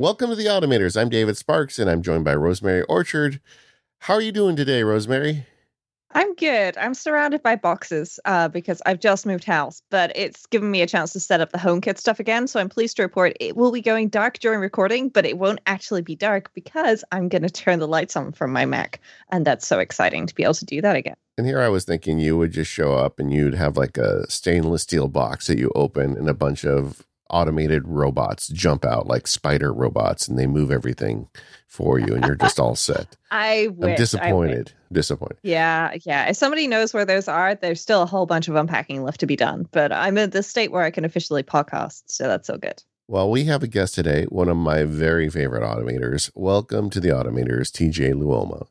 Welcome to the Automators. I'm David Sparks and I'm joined by Rosemary Orchard. How are you doing today, Rosemary? I'm good. I'm surrounded by boxes uh, because I've just moved house, but it's given me a chance to set up the HomeKit stuff again. So I'm pleased to report it will be going dark during recording, but it won't actually be dark because I'm going to turn the lights on from my Mac. And that's so exciting to be able to do that again. And here I was thinking you would just show up and you'd have like a stainless steel box that you open and a bunch of automated robots jump out like spider robots and they move everything for you and you're just all set. I wish, I'm disappointed. Disappointed. Yeah, yeah. If somebody knows where those are, there's still a whole bunch of unpacking left to be done. But I'm in the state where I can officially podcast, so that's so good. Well, we have a guest today, one of my very favorite automators. Welcome to the Automators, TJ Luoma.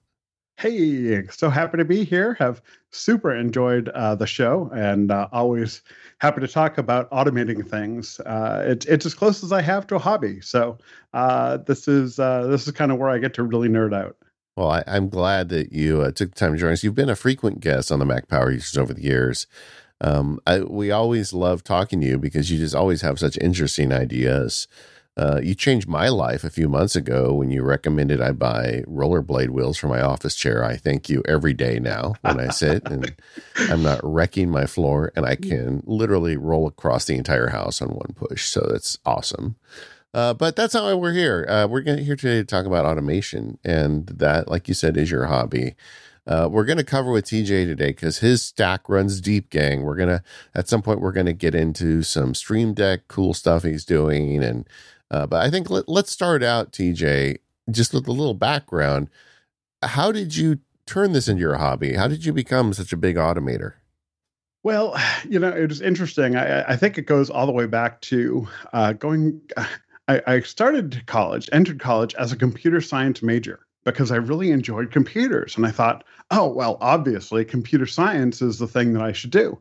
Hey, so happy to be here. Have super enjoyed uh, the show and uh, always happy to talk about automating things. Uh, it's it's as close as I have to a hobby. So uh, this is uh, this is kind of where I get to really nerd out. Well, I, am glad that you uh, took the time to join us. You've been a frequent guest on the Mac Power Users over the years. Um, I, we always love talking to you because you just always have such interesting ideas. Uh, you changed my life a few months ago when you recommended I buy rollerblade wheels for my office chair. I thank you every day now when I sit and I'm not wrecking my floor and I can literally roll across the entire house on one push. So that's awesome. Uh, but that's not why we're here. Uh, we're here today to talk about automation. And that, like you said, is your hobby. Uh, we're going to cover with TJ today because his stack runs deep, gang. We're going to, at some point, we're going to get into some Stream Deck cool stuff he's doing and uh, but I think let, let's start out, TJ, just with a little background. How did you turn this into your hobby? How did you become such a big automator? Well, you know, it was interesting. I, I think it goes all the way back to uh, going. I, I started college, entered college as a computer science major because I really enjoyed computers. And I thought, oh, well, obviously, computer science is the thing that I should do.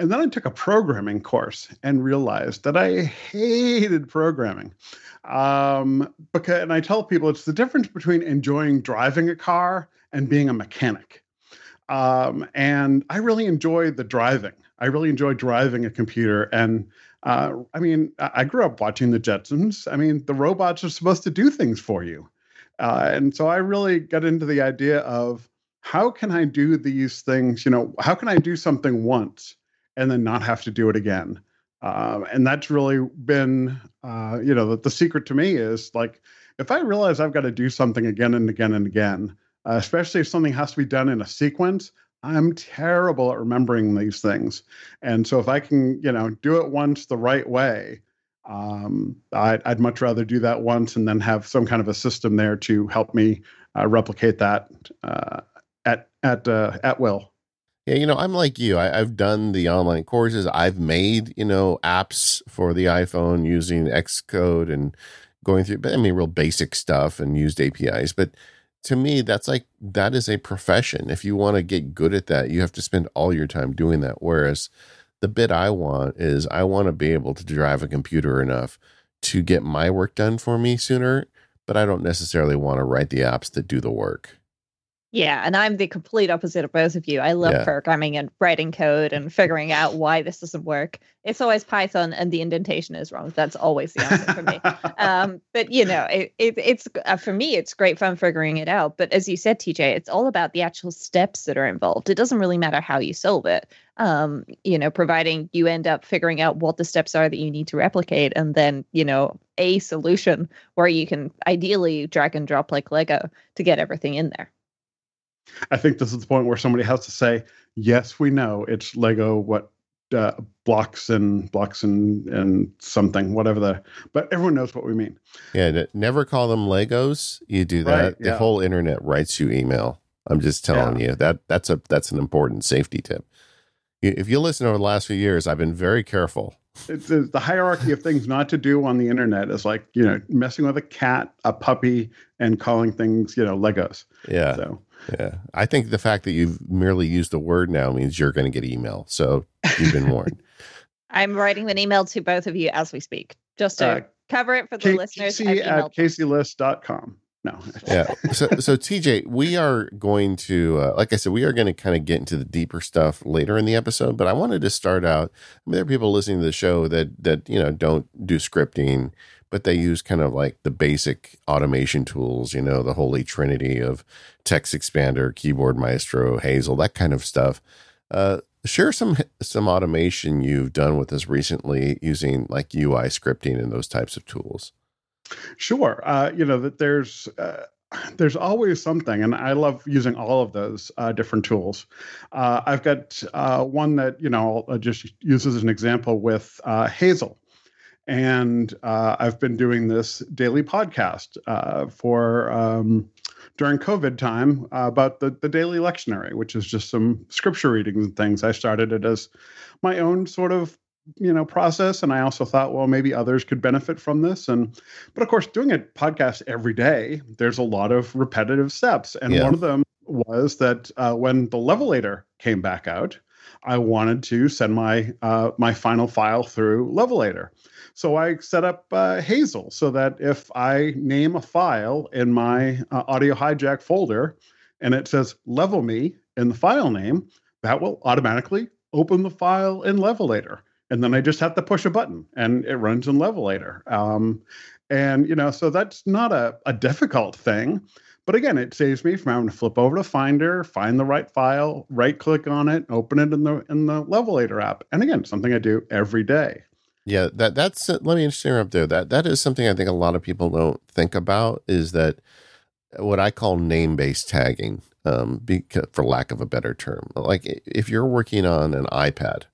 And then I took a programming course and realized that I hated programming. Um, because, and I tell people it's the difference between enjoying driving a car and being a mechanic. Um, and I really enjoy the driving. I really enjoy driving a computer. And uh, I mean, I grew up watching the Jetsons. I mean, the robots are supposed to do things for you. Uh, and so I really got into the idea of how can I do these things? You know, how can I do something once and then not have to do it again. Uh, and that's really been, uh, you know, the, the secret to me is like, if I realize I've got to do something again and again and again, uh, especially if something has to be done in a sequence, I'm terrible at remembering these things. And so if I can, you know, do it once the right way, um, I'd, I'd, much rather do that once and then have some kind of a system there to help me uh, replicate that uh, at at uh, at will. Yeah, you know, I'm like you. I, have done the online courses. I've made, you know, apps for the iPhone using Xcode and going through, but I mean, real basic stuff and used APIs. But to me, that's like, that is a profession. If you want to get good at that, you have to spend all your time doing that. Whereas the bit I want is I want to be able to drive a computer enough to get my work done for me sooner, but I don't necessarily want to write the apps that do the work. Yeah, and I'm the complete opposite of both of you. I love yeah. programming and writing code and figuring out why this doesn't work. It's always Python and the indentation is wrong. That's always the answer for me. um, but you know, it, it, it's uh, for me, it's great fun figuring it out. But as you said, TJ, it's all about the actual steps that are involved. It doesn't really matter how you solve it. Um, you know, providing you end up figuring out what the steps are that you need to replicate, and then you know a solution where you can ideally drag and drop like Lego to get everything in there. I think this is the point where somebody has to say, "Yes, we know it's Lego. What uh, blocks and blocks and and something, whatever the." But everyone knows what we mean. Yeah, never call them Legos. You do that, right, yeah. the whole internet writes you email. I'm just telling yeah. you that that's a that's an important safety tip. If you listen over the last few years, I've been very careful. It's, it's the hierarchy of things not to do on the internet is like you know messing with a cat, a puppy, and calling things you know Legos. Yeah. So yeah. I think the fact that you've merely used the word now means you're going to get email. So you've been warned. I'm writing an email to both of you as we speak, just to uh, cover it for the K- listeners. Casey at caseylist.com. No. yeah. So, so TJ, we are going to, uh, like I said, we are going to kind of get into the deeper stuff later in the episode. But I wanted to start out. I mean, there are people listening to the show that that you know don't do scripting, but they use kind of like the basic automation tools, you know, the holy trinity of text expander, keyboard maestro, Hazel, that kind of stuff. Uh, share some some automation you've done with us recently using like UI scripting and those types of tools. Sure, uh, you know that there's. Uh, there's always something, and I love using all of those uh, different tools. Uh, I've got uh, one that you know I'll just use as an example with uh, Hazel, and uh, I've been doing this daily podcast uh, for um, during COVID time about the the daily lectionary, which is just some scripture readings and things. I started it as my own sort of you know process and i also thought well maybe others could benefit from this and but of course doing a podcast every day there's a lot of repetitive steps and yeah. one of them was that uh, when the levelator came back out i wanted to send my uh, my final file through levelator so i set up uh, hazel so that if i name a file in my uh, audio hijack folder and it says level me in the file name that will automatically open the file in levelator and then I just have to push a button and it runs in Levelator. Um, and you know, so that's not a, a difficult thing. But again, it saves me from having to flip over to Finder, find the right file, right click on it, open it in the in the Levelator app. And again, something I do every day. Yeah, that that's uh, let me just interrupt there. That that is something I think a lot of people don't think about is that what I call name based tagging, um, because, for lack of a better term. Like if you're working on an iPad,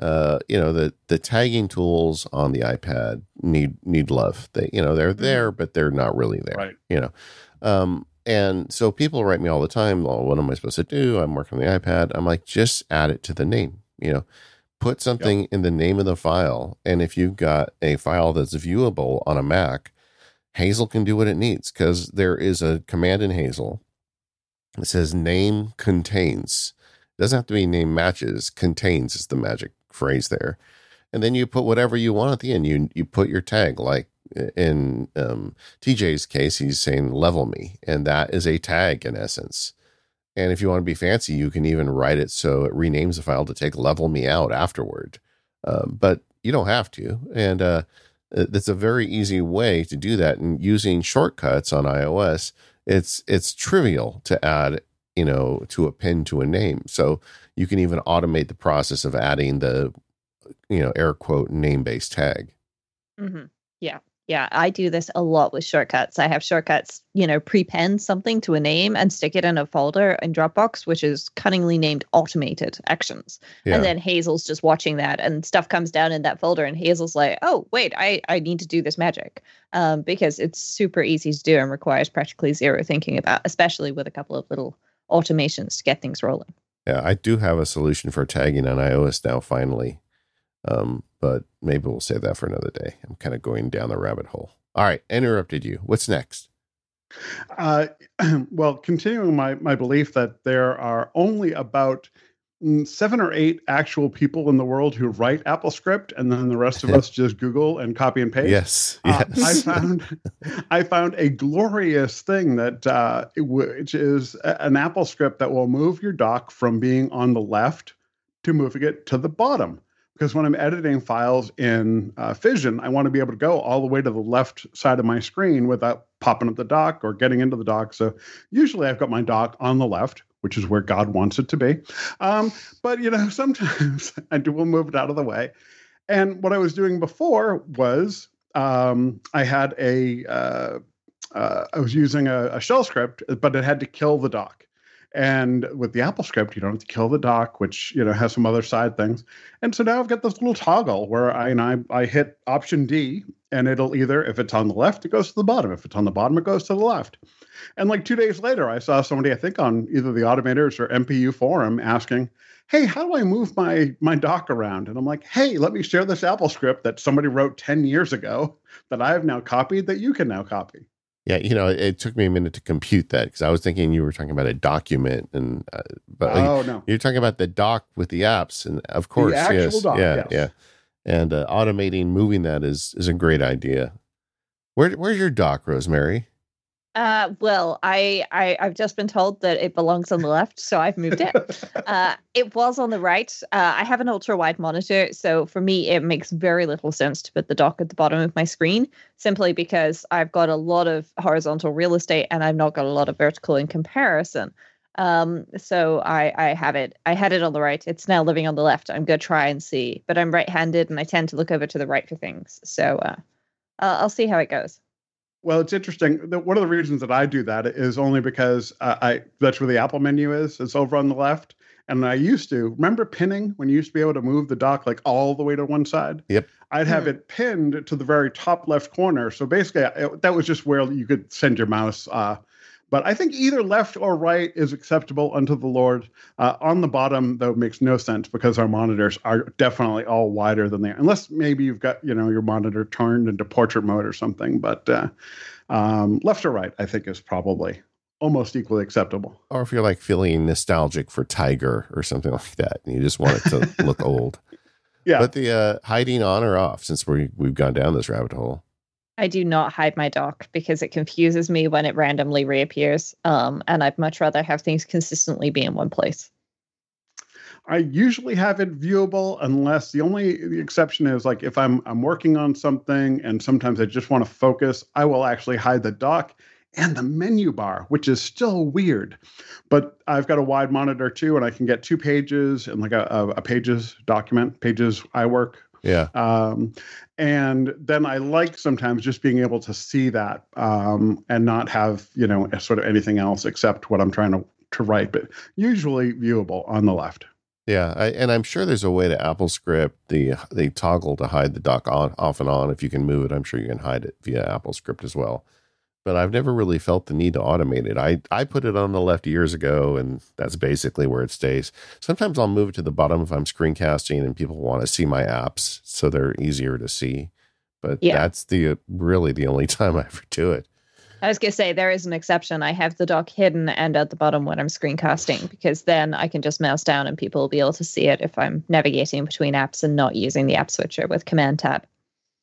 uh, you know the the tagging tools on the iPad need need love. They you know they're mm-hmm. there, but they're not really there. Right. You know, um, and so people write me all the time. Well, what am I supposed to do? I'm working on the iPad. I'm like, just add it to the name. You know, put something yep. in the name of the file, and if you've got a file that's viewable on a Mac, Hazel can do what it needs because there is a command in Hazel that says name contains. It doesn't have to be name matches. Contains is the magic phrase there. And then you put whatever you want at the end. You you put your tag like in um, TJ's case, he's saying level me, and that is a tag in essence. And if you want to be fancy, you can even write it so it renames the file to take level me out afterward. Um, but you don't have to. And uh, it's a very easy way to do that. And using shortcuts on iOS, it's it's trivial to add, you know, to append to a name. So you can even automate the process of adding the you know air quote name based tag mm-hmm. yeah yeah i do this a lot with shortcuts i have shortcuts you know prepend something to a name and stick it in a folder in dropbox which is cunningly named automated actions yeah. and then hazel's just watching that and stuff comes down in that folder and hazel's like oh wait i i need to do this magic um, because it's super easy to do and requires practically zero thinking about especially with a couple of little automations to get things rolling yeah, I do have a solution for tagging on iOS now, finally. Um, but maybe we'll save that for another day. I'm kind of going down the rabbit hole. All right, interrupted you. What's next? Uh, well, continuing my my belief that there are only about Mm, seven or eight actual people in the world who write AppleScript, and then the rest of us just Google and copy and paste. Yes, yes. Uh, I found I found a glorious thing that uh, which is an AppleScript that will move your dock from being on the left to moving it to the bottom. Because when I'm editing files in uh, Fission, I want to be able to go all the way to the left side of my screen without popping up the dock or getting into the dock. So usually I've got my dock on the left which is where God wants it to be. Um, but you know, sometimes I do will move it out of the way. And what I was doing before was um, I had a uh, uh, I was using a, a, shell script, but it had to kill the dock. And with the Apple script, you don't have to kill the dock, which you know has some other side things. And so now I've got this little toggle where I and I, I hit Option D, and it'll either if it's on the left, it goes to the bottom. If it's on the bottom, it goes to the left. And like two days later, I saw somebody, I think on either the Automators or MPU forum, asking, "Hey, how do I move my my dock around?" And I'm like, "Hey, let me share this Apple script that somebody wrote ten years ago that I have now copied that you can now copy." Yeah, you know, it took me a minute to compute that because I was thinking you were talking about a document, and uh, but oh no, you're talking about the dock with the apps, and of course, yes, dock, yeah, yes. yeah, and uh, automating moving that is is a great idea. Where where's your dock, Rosemary? Uh, well, I, I have just been told that it belongs on the left, so I've moved it. uh, it was on the right. Uh, I have an ultra wide monitor, so for me, it makes very little sense to put the dock at the bottom of my screen, simply because I've got a lot of horizontal real estate and I've not got a lot of vertical in comparison. Um, so I I have it. I had it on the right. It's now living on the left. I'm gonna try and see, but I'm right-handed and I tend to look over to the right for things. So uh, I'll see how it goes. Well, it's interesting. One of the reasons that I do that is only because uh, I that's where the Apple menu is. It's over on the left. And I used to remember pinning when you used to be able to move the dock like all the way to one side. Yep. I'd have mm-hmm. it pinned to the very top left corner. So basically, it, that was just where you could send your mouse uh, but I think either left or right is acceptable unto the Lord. Uh, on the bottom, though, makes no sense because our monitors are definitely all wider than they are, unless maybe you've got you know your monitor turned into portrait mode or something. But uh, um, left or right, I think, is probably almost equally acceptable. Or if you're like feeling nostalgic for Tiger or something like that, and you just want it to look old. Yeah. But the uh, hiding on or off, since we we've gone down this rabbit hole. I do not hide my dock because it confuses me when it randomly reappears. Um, and I'd much rather have things consistently be in one place. I usually have it viewable unless the only the exception is like if I'm I'm working on something and sometimes I just want to focus, I will actually hide the dock and the menu bar, which is still weird. But I've got a wide monitor too, and I can get two pages and like a, a, a pages document, pages I work yeah. Um, and then I like sometimes just being able to see that um, and not have you know sort of anything else except what I'm trying to to write, but usually viewable on the left. Yeah, I, and I'm sure there's a way to AppleScript the the toggle to hide the dock on off and on. If you can move it, I'm sure you can hide it via AppleScript as well but I've never really felt the need to automate it. I, I put it on the left years ago, and that's basically where it stays. Sometimes I'll move it to the bottom if I'm screencasting and people want to see my apps, so they're easier to see. But yeah. that's the really the only time I ever do it. I was gonna say there is an exception. I have the dock hidden and at the bottom when I'm screencasting because then I can just mouse down and people will be able to see it if I'm navigating between apps and not using the app switcher with Command Tab.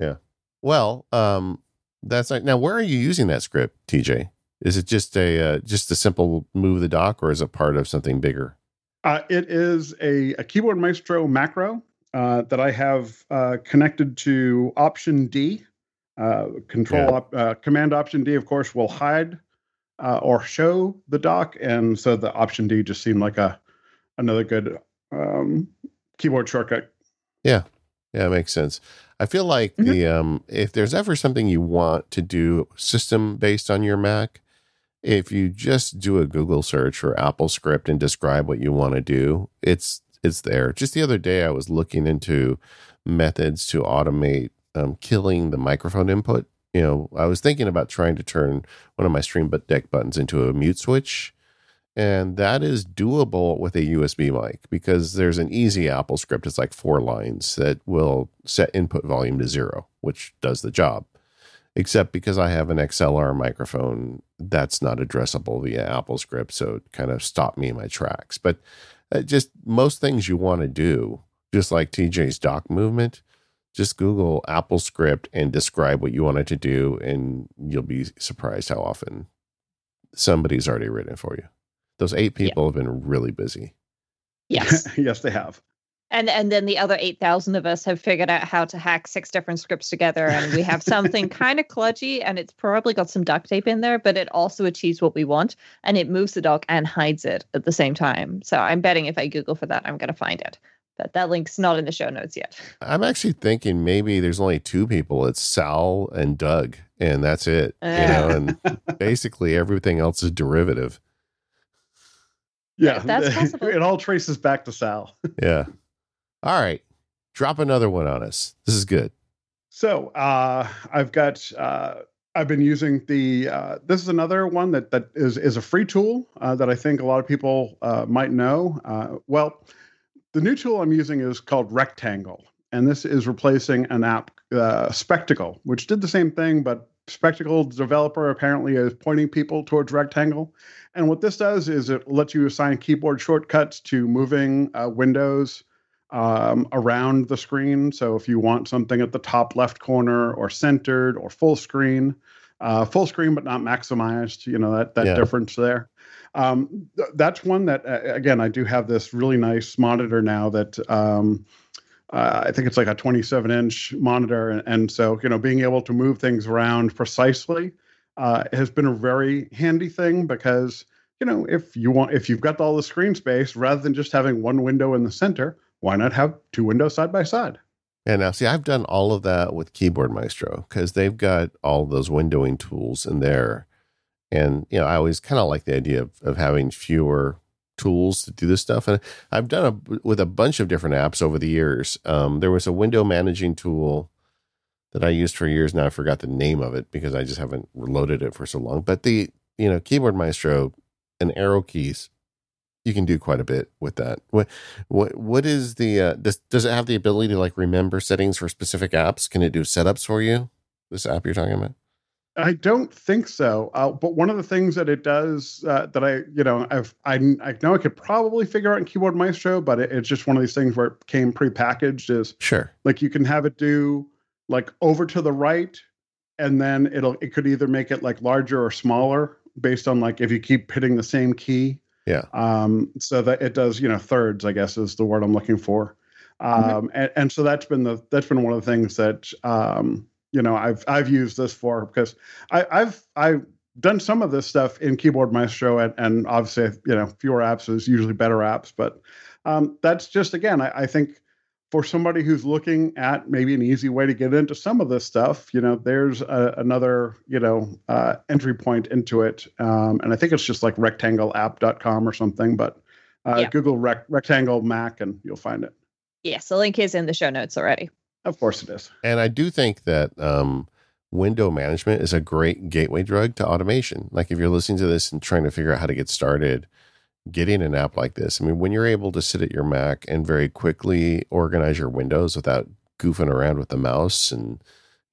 Yeah. Well, um, that's like now. Where are you using that script, TJ? Is it just a uh, just a simple move the dock, or is it part of something bigger? Uh, it is a, a keyboard maestro macro uh, that I have uh, connected to Option D. Uh, control yeah. op, uh, Command Option D, of course, will hide or show the dock, and so the Option D just seemed like a another good um, keyboard shortcut. Yeah, yeah, it makes sense. I feel like mm-hmm. the um, if there's ever something you want to do system based on your Mac, if you just do a Google search for Apple Script and describe what you want to do, it's it's there. Just the other day, I was looking into methods to automate um, killing the microphone input. You know, I was thinking about trying to turn one of my Stream Deck buttons into a mute switch and that is doable with a USB mic because there's an easy Apple script. It's like four lines that will set input volume to zero, which does the job. Except because I have an XLR microphone, that's not addressable via Apple script. So it kind of stopped me in my tracks. But uh, just most things you want to do, just like TJ's dock movement, just Google Apple script and describe what you want it to do, and you'll be surprised how often somebody's already written for you. Those eight people yeah. have been really busy. Yes. yes, they have. And and then the other 8,000 of us have figured out how to hack six different scripts together and we have something kind of kludgy and it's probably got some duct tape in there but it also achieves what we want and it moves the dock and hides it at the same time. So I'm betting if I google for that I'm going to find it. But that link's not in the show notes yet. I'm actually thinking maybe there's only two people. It's Sal and Doug and that's it. Uh. You know, and basically everything else is derivative. Yeah, that's possible. It all traces back to Sal. yeah. All right. Drop another one on us. This is good. So uh, I've got uh, I've been using the uh, this is another one that that is is a free tool uh, that I think a lot of people uh, might know. Uh, well, the new tool I'm using is called Rectangle, and this is replacing an app Spectacle, which did the same thing, but Spectacle developer apparently is pointing people towards Rectangle. And what this does is it lets you assign keyboard shortcuts to moving uh, windows um, around the screen. So if you want something at the top left corner or centered or full screen, uh, full screen but not maximized. You know that that yeah. difference there. Um, th- that's one that uh, again I do have this really nice monitor now that. Um, uh, I think it's like a 27 inch monitor, and, and, so you know being able to move things around precisely uh, has been a very handy thing because you know if you want if you've got all the screen space rather than just having one window in the center, why not have two windows side by side? Yeah, now see, I've done all of that with Keyboard Maestro because they've got all those windowing tools in there. And, you know, I always kind of like the idea of, of having fewer tools to do this stuff. And I've done a, with a bunch of different apps over the years. Um, there was a window managing tool that I used for years. Now I forgot the name of it because I just haven't loaded it for so long. But the, you know, Keyboard Maestro and arrow keys you can do quite a bit with that. What what what is the uh, does does it have the ability to like remember settings for specific apps? Can it do setups for you? This app you're talking about? I don't think so. Uh, but one of the things that it does uh, that I, you know, I've I, I know I could probably figure out in Keyboard Maestro, but it, it's just one of these things where it came prepackaged. Is sure, like you can have it do like over to the right, and then it'll it could either make it like larger or smaller based on like if you keep hitting the same key yeah. Um, so that it does, you know, thirds, I guess is the word I'm looking for. Um, mm-hmm. and, and so that's been the that's been one of the things that um, you know I've I've used this for because I, I've I've done some of this stuff in Keyboard Maestro and, and obviously you know fewer apps is usually better apps, but um, that's just again I, I think for somebody who's looking at maybe an easy way to get into some of this stuff, you know, there's a, another, you know, uh, entry point into it. Um, and I think it's just like rectangleapp.com or something, but uh, yeah. Google rec- rectangle Mac and you'll find it. Yes, the link is in the show notes already. Of course it is. And I do think that um, window management is a great gateway drug to automation. Like if you're listening to this and trying to figure out how to get started, getting an app like this. I mean, when you're able to sit at your Mac and very quickly organize your windows without goofing around with the mouse and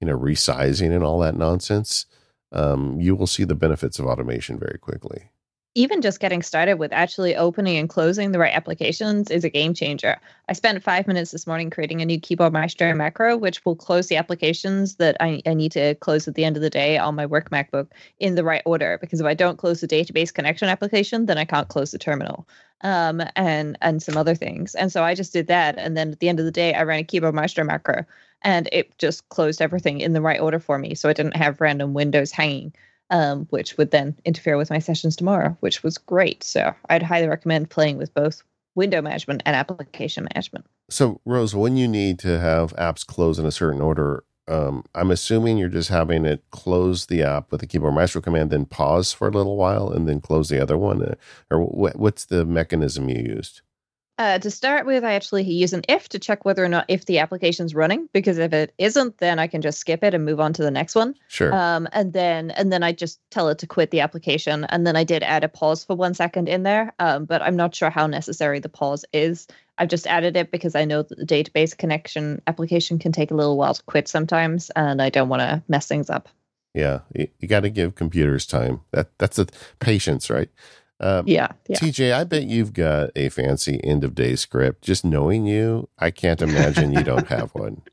you know resizing and all that nonsense, um, you will see the benefits of automation very quickly even just getting started with actually opening and closing the right applications is a game changer. I spent five minutes this morning creating a new Keyboard Maestro macro, which will close the applications that I, I need to close at the end of the day on my work MacBook in the right order. Because if I don't close the database connection application, then I can't close the terminal um, and and some other things. And so I just did that. And then at the end of the day, I ran a Keyboard Maestro macro and it just closed everything in the right order for me. So I didn't have random windows hanging um, which would then interfere with my sessions tomorrow, which was great. So I'd highly recommend playing with both window management and application management. So, Rose, when you need to have apps close in a certain order, um, I'm assuming you're just having it close the app with the keyboard maestro command, then pause for a little while, and then close the other one, uh, or what's the mechanism you used? Uh, to start with, I actually use an if to check whether or not if the application's running. Because if it isn't, then I can just skip it and move on to the next one. Sure. Um, and then and then I just tell it to quit the application. And then I did add a pause for one second in there. Um, but I'm not sure how necessary the pause is. I've just added it because I know that the database connection application can take a little while to quit sometimes, and I don't want to mess things up. Yeah, you, you got to give computers time. That that's a patience, right? Um, yeah, yeah. TJ, I bet you've got a fancy end of day script. Just knowing you, I can't imagine you don't have one.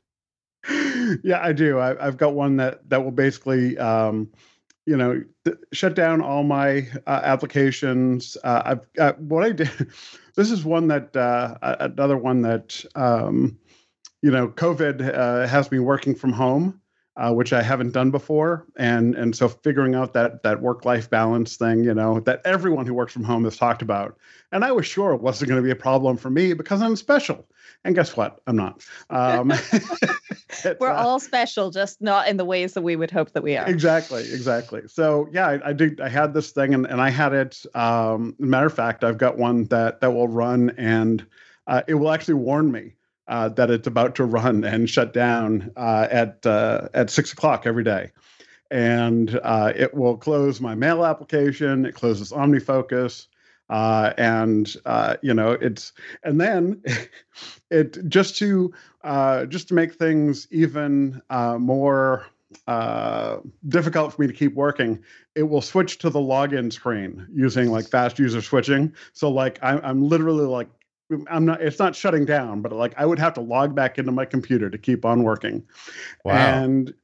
Yeah, I do. I, have got one that that will basically, um, you know, th- shut down all my uh, applications. Uh, I've got what I did. This is one that uh, another one that um, you know, COVID uh, has me working from home uh, which I haven't done before, and and so figuring out that that work life balance thing, you know, that everyone who works from home has talked about, and I was sure it wasn't going to be a problem for me because I'm special, and guess what? I'm not. Um, We're uh, all special, just not in the ways that we would hope that we are. Exactly, exactly. So yeah, I, I did. I had this thing, and and I had it. Um, matter of fact, I've got one that that will run and. Uh, it will actually warn me uh, that it's about to run and shut down uh, at uh, at six o'clock every day, and uh, it will close my mail application. It closes OmniFocus, uh, and uh, you know it's and then it just to just to make things even more difficult for me to keep working, it will switch to the login screen using like fast user switching. So like I'm, I'm literally like I'm not it's not shutting down, but like I would have to log back into my computer to keep on working. Wow. And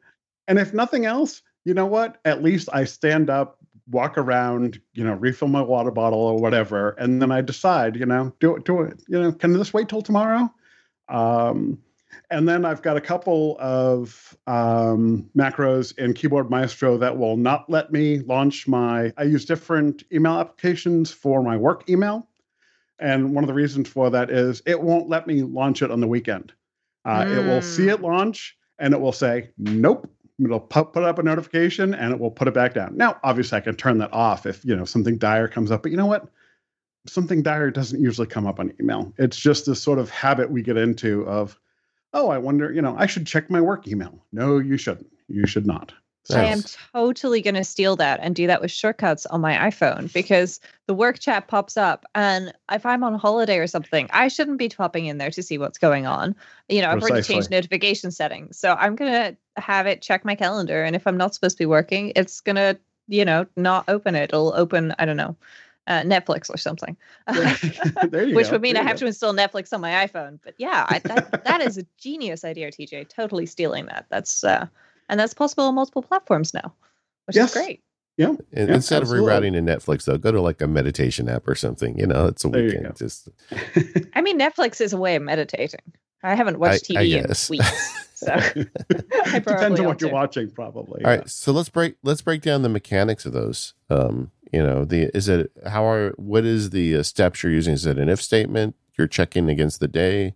and if nothing else, you know what? At least I stand up, walk around, you know, refill my water bottle or whatever, and then I decide, you know, do it, do it. You know, can this wait till tomorrow? Um, and then I've got a couple of um, macros in Keyboard Maestro that will not let me launch my. I use different email applications for my work email. And one of the reasons for that is it won't let me launch it on the weekend. Uh, mm. It will see it hmm. launch and it will say, nope. It'll put, put up a notification and it will put it back down. Now, obviously, I can turn that off if you know something dire comes up. But you know what? Something dire doesn't usually come up on email. It's just this sort of habit we get into of, oh, I wonder, you know, I should check my work email. No, you shouldn't. You should not. I am totally going to steal that and do that with shortcuts on my iPhone because the work chat pops up. And if I'm on holiday or something, I shouldn't be popping in there to see what's going on. You know, I've already changed notification settings. So I'm going to have it check my calendar. And if I'm not supposed to be working, it's going to, you know, not open it. It'll open, I don't know, uh, Netflix or something, which go. would mean I have go. to install Netflix on my iPhone. But yeah, I, that, that is a genius idea, TJ. Totally stealing that. That's, uh, and that's possible on multiple platforms now, which yes. is great. Yeah. yeah Instead absolutely. of rerouting to Netflix, though, go to like a meditation app or something. You know, it's a there weekend. Just. I mean, Netflix is a way of meditating. I haven't watched TV I, I in weeks. So depends on what you're watching, probably. All yeah. right, so let's break let's break down the mechanics of those. Um, you know, the is it how are what is the uh, steps you're using? Is it an if statement? You're checking against the day.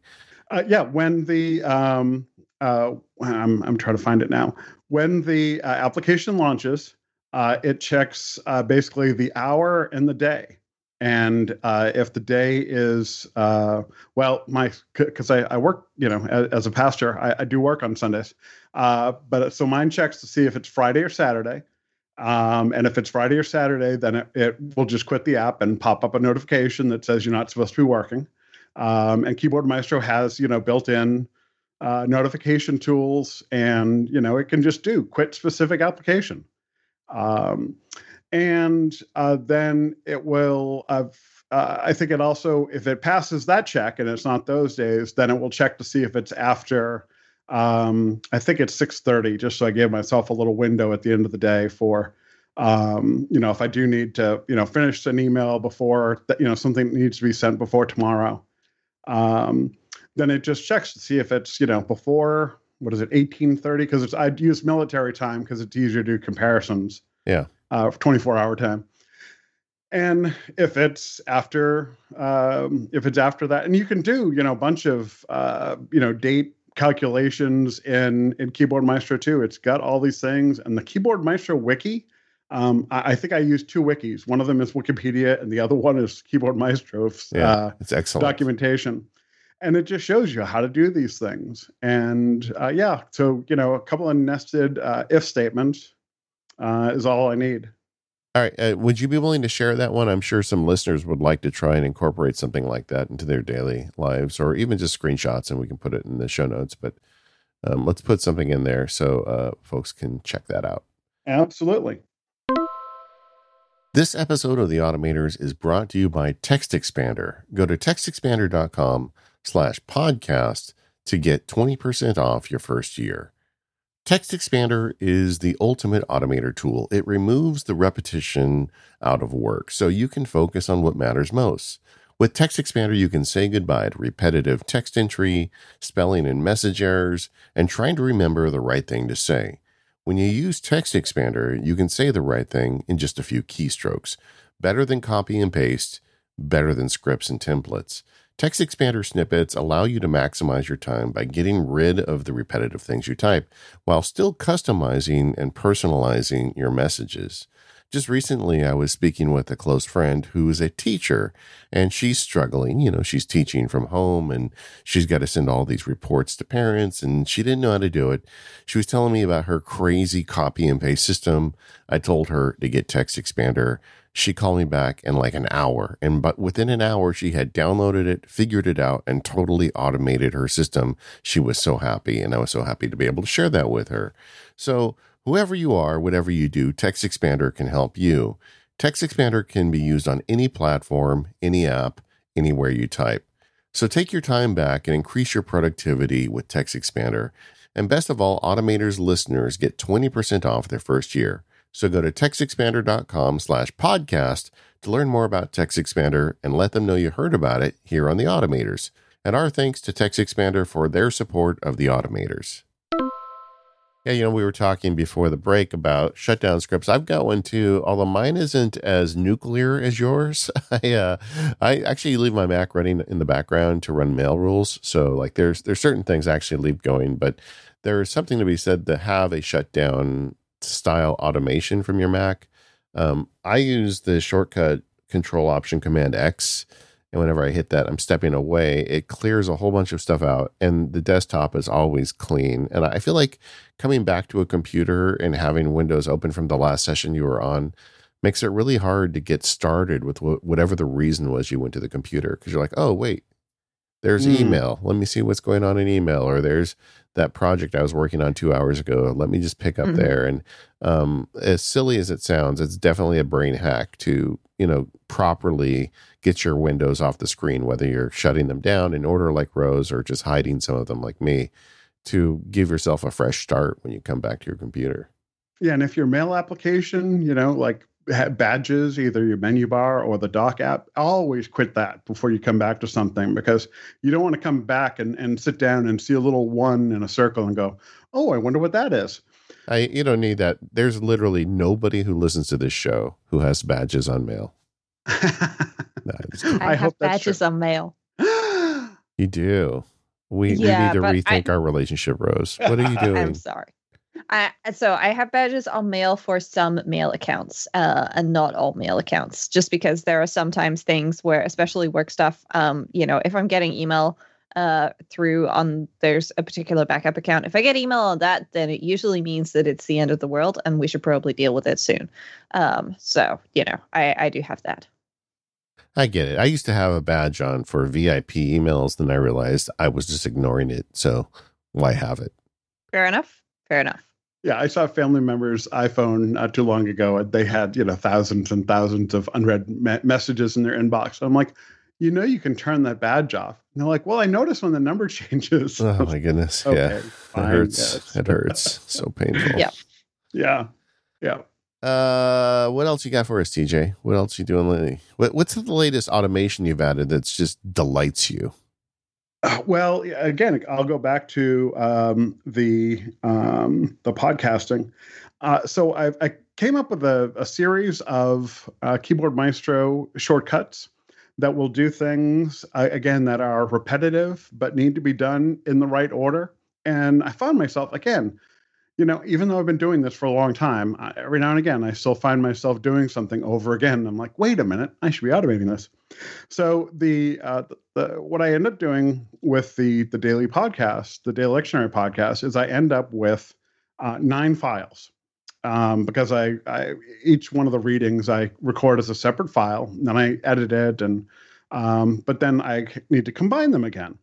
Uh, yeah, when the um, uh, I'm, I'm trying to find it now. When the uh, application launches, uh, it checks uh, basically the hour and the day. And uh, if the day is, uh, well, my, because I, I work, you know, as, as a pastor, I, I, do work on Sundays. but so mine checks to see if it's Friday or Saturday. Um, and if it's Friday or Saturday, then it, it, will just quit the app and pop up a notification that says you're not supposed to be working. Um, and Keyboard Maestro has, you know, built in uh, notification tools, and you know it can just do quit specific application, um, and uh, then it will. Uh, I think it also, if it passes that check and it's not those days, then it will check to see if it's after. Um, I think it's six thirty, just so I gave myself a little window at the end of the day for um, you know, if I do need to, you know, finish an email before that, you know, something needs to be sent before tomorrow. Um, then it just checks to see if it's you know before what is it 1830 because it's I'd use military time because it's easier to do comparisons. Yeah. Uh, 24 hour time. And if it's after, um, if it's after that, and you can do, you know, a bunch of, uh, you know, date calculations in in Keyboard Maestro too. It's got all these things, and the Keyboard Maestro wiki. Um, I, I, think I use two wikis. One of them is Wikipedia, and the other one is Keyboard Maestro's yeah, uh, it's excellent documentation and it just shows you how to do these things. And uh, yeah, so you know, a couple of nested uh, if statements uh, is all I need. All right, uh, would you be willing to share that one? I'm sure some listeners would like to try and incorporate something like that into their daily lives, or even just screenshots, and we can put it in the show notes. But um, let's put something in there so uh, folks can check that out. Absolutely. This episode of The Automators is brought to you by Text Expander. Go to textexpander.com slash podcast to get 20% off your first year. Text Expander is the ultimate automator tool. It removes the repetition out of work so you can focus on what matters most. With Text Expander, you can say goodbye to repetitive text entry, spelling and message errors, and trying to remember the right thing to say. When you use Text Expander, you can say the right thing in just a few keystrokes. Better than copy and paste, better than scripts and templates. TextExpander snippets allow you to maximize your time by getting rid of the repetitive things you type while still customizing and personalizing your messages. Just recently, I was speaking with a close friend who is a teacher and she's struggling. You know, she's teaching from home and she's got to send all these reports to parents and she didn't know how to do it. She was telling me about her crazy copy and paste system. I told her to get Text Expander. she called me back in like an hour. And but within an hour, she had downloaded it, figured it out, and totally automated her system. She was so happy. And I was so happy to be able to share that with her. So, whoever you are, whatever you do, TextExpander can help you. TextExpander can be used on any platform, any app, anywhere you type. So take your time back and increase your productivity with TextExpander. And best of all, Automators listeners get 20% off their first year. So go to textexpander.com slash podcast to learn more about TextExpander and let them know you heard about it here on the Automators. And our thanks to TextExpander for their support of the Automators. Yeah, you know, we were talking before the break about shutdown scripts. I've got one too, although mine isn't as nuclear as yours. I uh, I actually leave my Mac running in the background to run mail rules. So like there's there's certain things I actually leave going, but there's something to be said to have a shutdown style automation from your Mac. Um, I use the shortcut Control Option Command X and whenever I hit that, I'm stepping away. It clears a whole bunch of stuff out, and the desktop is always clean. And I feel like coming back to a computer and having Windows open from the last session you were on makes it really hard to get started with whatever the reason was you went to the computer because you're like, oh, wait, there's mm. email. Let me see what's going on in email. Or there's that project I was working on two hours ago. Let me just pick up mm-hmm. there. And um, as silly as it sounds, it's definitely a brain hack to, you know, properly get your windows off the screen, whether you're shutting them down in order like Rose or just hiding some of them like me, to give yourself a fresh start when you come back to your computer. Yeah, and if your mail application, you know, like badges, either your menu bar or the dock app, always quit that before you come back to something because you don't want to come back and, and sit down and see a little one in a circle and go, oh, I wonder what that is. I you don't need that. There's literally nobody who listens to this show who has badges on mail. I, I have badges on mail. you do. We, yeah, we need to rethink I, our relationship, Rose. What are you doing? I'm sorry. I, so I have badges on mail for some mail accounts, uh, and not all mail accounts, just because there are sometimes things where, especially work stuff, um, you know, if I'm getting email uh through on there's a particular backup account if i get email on that then it usually means that it's the end of the world and we should probably deal with it soon um so you know i i do have that I get it. I used to have a badge on for VIP emails, then I realized I was just ignoring it. So why have it? Fair enough. Fair enough. Yeah, I saw a family member's iPhone not too long ago. And they had, you know, thousands and thousands of unread me- messages in their inbox. I'm like, you know, you can turn that badge off. And they're like, well, I noticed when the number changes. Oh my goodness. okay, yeah. Fine, it hurts. Yes. It hurts. so painful. Yeah. Yeah. Yeah. Uh, what else you got for us, TJ? What else you doing lately? What, what's the latest automation you've added that's just delights you? Uh, well, again, I'll go back to um, the um, the podcasting. Uh, so i I came up with a, a series of uh, Keyboard Maestro shortcuts that will do things uh, again that are repetitive but need to be done in the right order. And I found myself again you know, even though I've been doing this for a long time, I, every now and again, I still find myself doing something over again. I'm like, wait a minute, I should be automating this. So the, uh, the, the what I end up doing with the the daily podcast, the daily lectionary podcast, is I end up with uh, nine files um, because I, I each one of the readings I record as a separate file, and then I edit it, and um, but then I need to combine them again.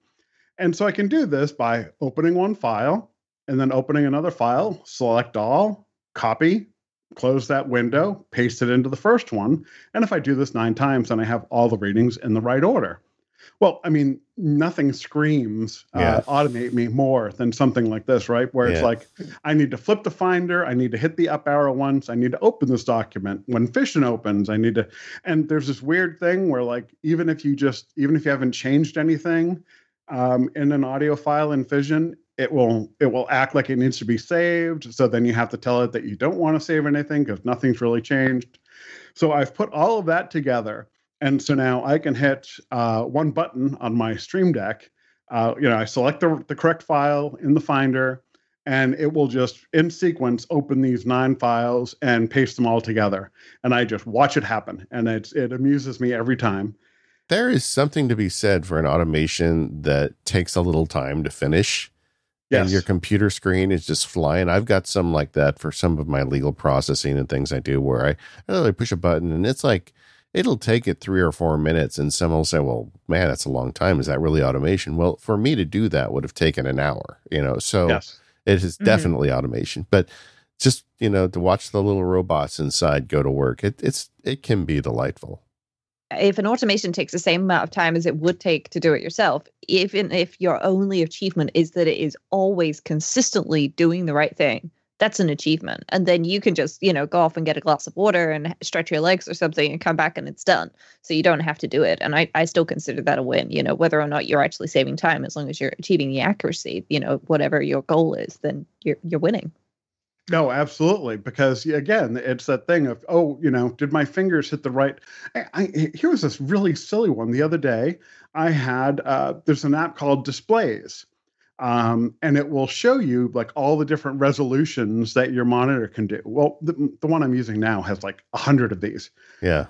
And so I can do this by opening one file and then opening another file, select all, copy, close that window, paste it into the first one. And if I do this nine times, then I have all the readings in the right order. Well, I mean, nothing screams uh, automate me more than something like this, right? Where yeah. it's like, I need to flip the finder, I need to hit the up arrow once, I need to open this document. When Fission opens, I need to, and there's this weird thing where, like, even if you just, even if you haven't changed anything um, in an audio file in Fission, it will it will act like it needs to be saved so then you have to tell it that you don't want to save anything because nothing's really changed so i've put all of that together and so now i can hit uh, one button on my stream deck uh, you know i select the, the correct file in the finder and it will just in sequence open these nine files and paste them all together and i just watch it happen and it's it amuses me every time there is something to be said for an automation that takes a little time to finish Yes. And your computer screen is just flying. I've got some like that for some of my legal processing and things I do where I, I push a button and it's like, it'll take it three or four minutes. And someone will say, well, man, that's a long time. Is that really automation? Well, for me to do that would have taken an hour, you know? So yes. it is mm-hmm. definitely automation. But just, you know, to watch the little robots inside go to work, it, it's, it can be delightful. if an automation takes the same amount of time as it would take to do it yourself, even if your only achievement is that it is always consistently doing the right thing, that's an achievement. And then you can just, you know, go off and get a glass of water and stretch your legs or something and come back and it's done. So you don't have to do it. And I, I still consider that a win, you know, whether or not you're actually saving time, as long as you're achieving the accuracy, you know, whatever your goal is, then you're you're winning. No, absolutely. Because again, it's that thing of, oh, you know, did my fingers hit the right? I, I, here was this really silly one the other day. I had, uh, there's an app called Displays, um, and it will show you like all the different resolutions that your monitor can do. Well, the, the one I'm using now has like a hundred of these. Yeah.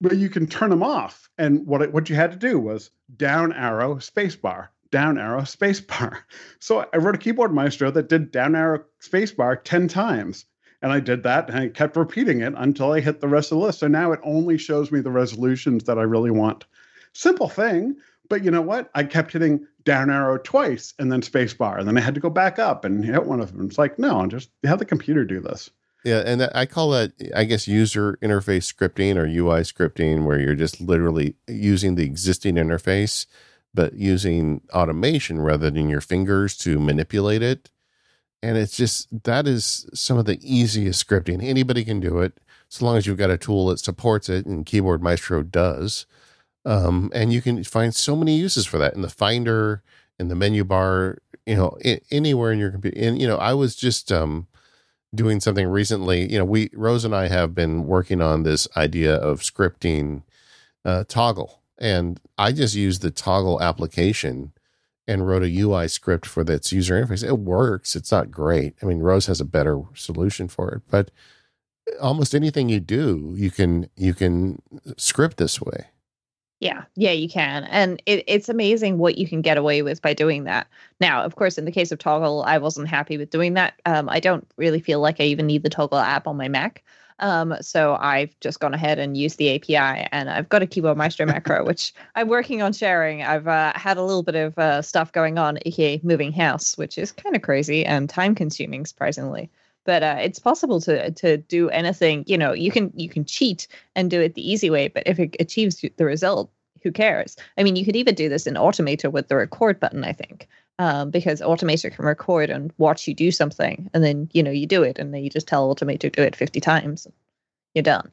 But you can turn them off. And what, it, what you had to do was down arrow, spacebar, down arrow spacebar. So I wrote a keyboard maestro that did down arrow spacebar 10 times. And I did that and I kept repeating it until I hit the rest of the list. So now it only shows me the resolutions that I really want. Simple thing, but you know what? I kept hitting down arrow twice and then spacebar. And then I had to go back up and hit one of them. It's like, no, just have the computer do this. Yeah, and I call that, I guess, user interface scripting or UI scripting, where you're just literally using the existing interface but using automation rather than your fingers to manipulate it. And it's just that is some of the easiest scripting. Anybody can do it so long as you've got a tool that supports it, and Keyboard Maestro does. Um, and you can find so many uses for that in the Finder, in the menu bar, you know, in, anywhere in your computer. And you know, I was just um, doing something recently. You know, we Rose and I have been working on this idea of scripting uh, Toggl and I just used the Toggl application and wrote a UI script for its user interface. It works. It's not great. I mean, Rose has a better solution for it, but almost anything you do, you can you can script this way. Yeah, yeah, you can. And it, it's amazing what you can get away with by doing that. Now, of course, in the case of Toggl, I wasn't happy with doing that. Um, I don't really feel like I even need the Toggl app on my Mac. Um, so I've just gone ahead and used the API, and I've got a Keyboard Maestro macro, which I'm working on sharing. I've uh, had a little bit of uh, stuff going on, here, moving house, which is kind of crazy and time consuming, surprisingly. But uh, it's possible to to do anything. You know, you can you can cheat and do it the easy way, but if it achieves the result, who cares? I mean, you could even do this in Automator with the record button, I think um, because Automator can record and watch you do something, and then you know you do it, and then you just tell Automator to do it fifty times, you're done.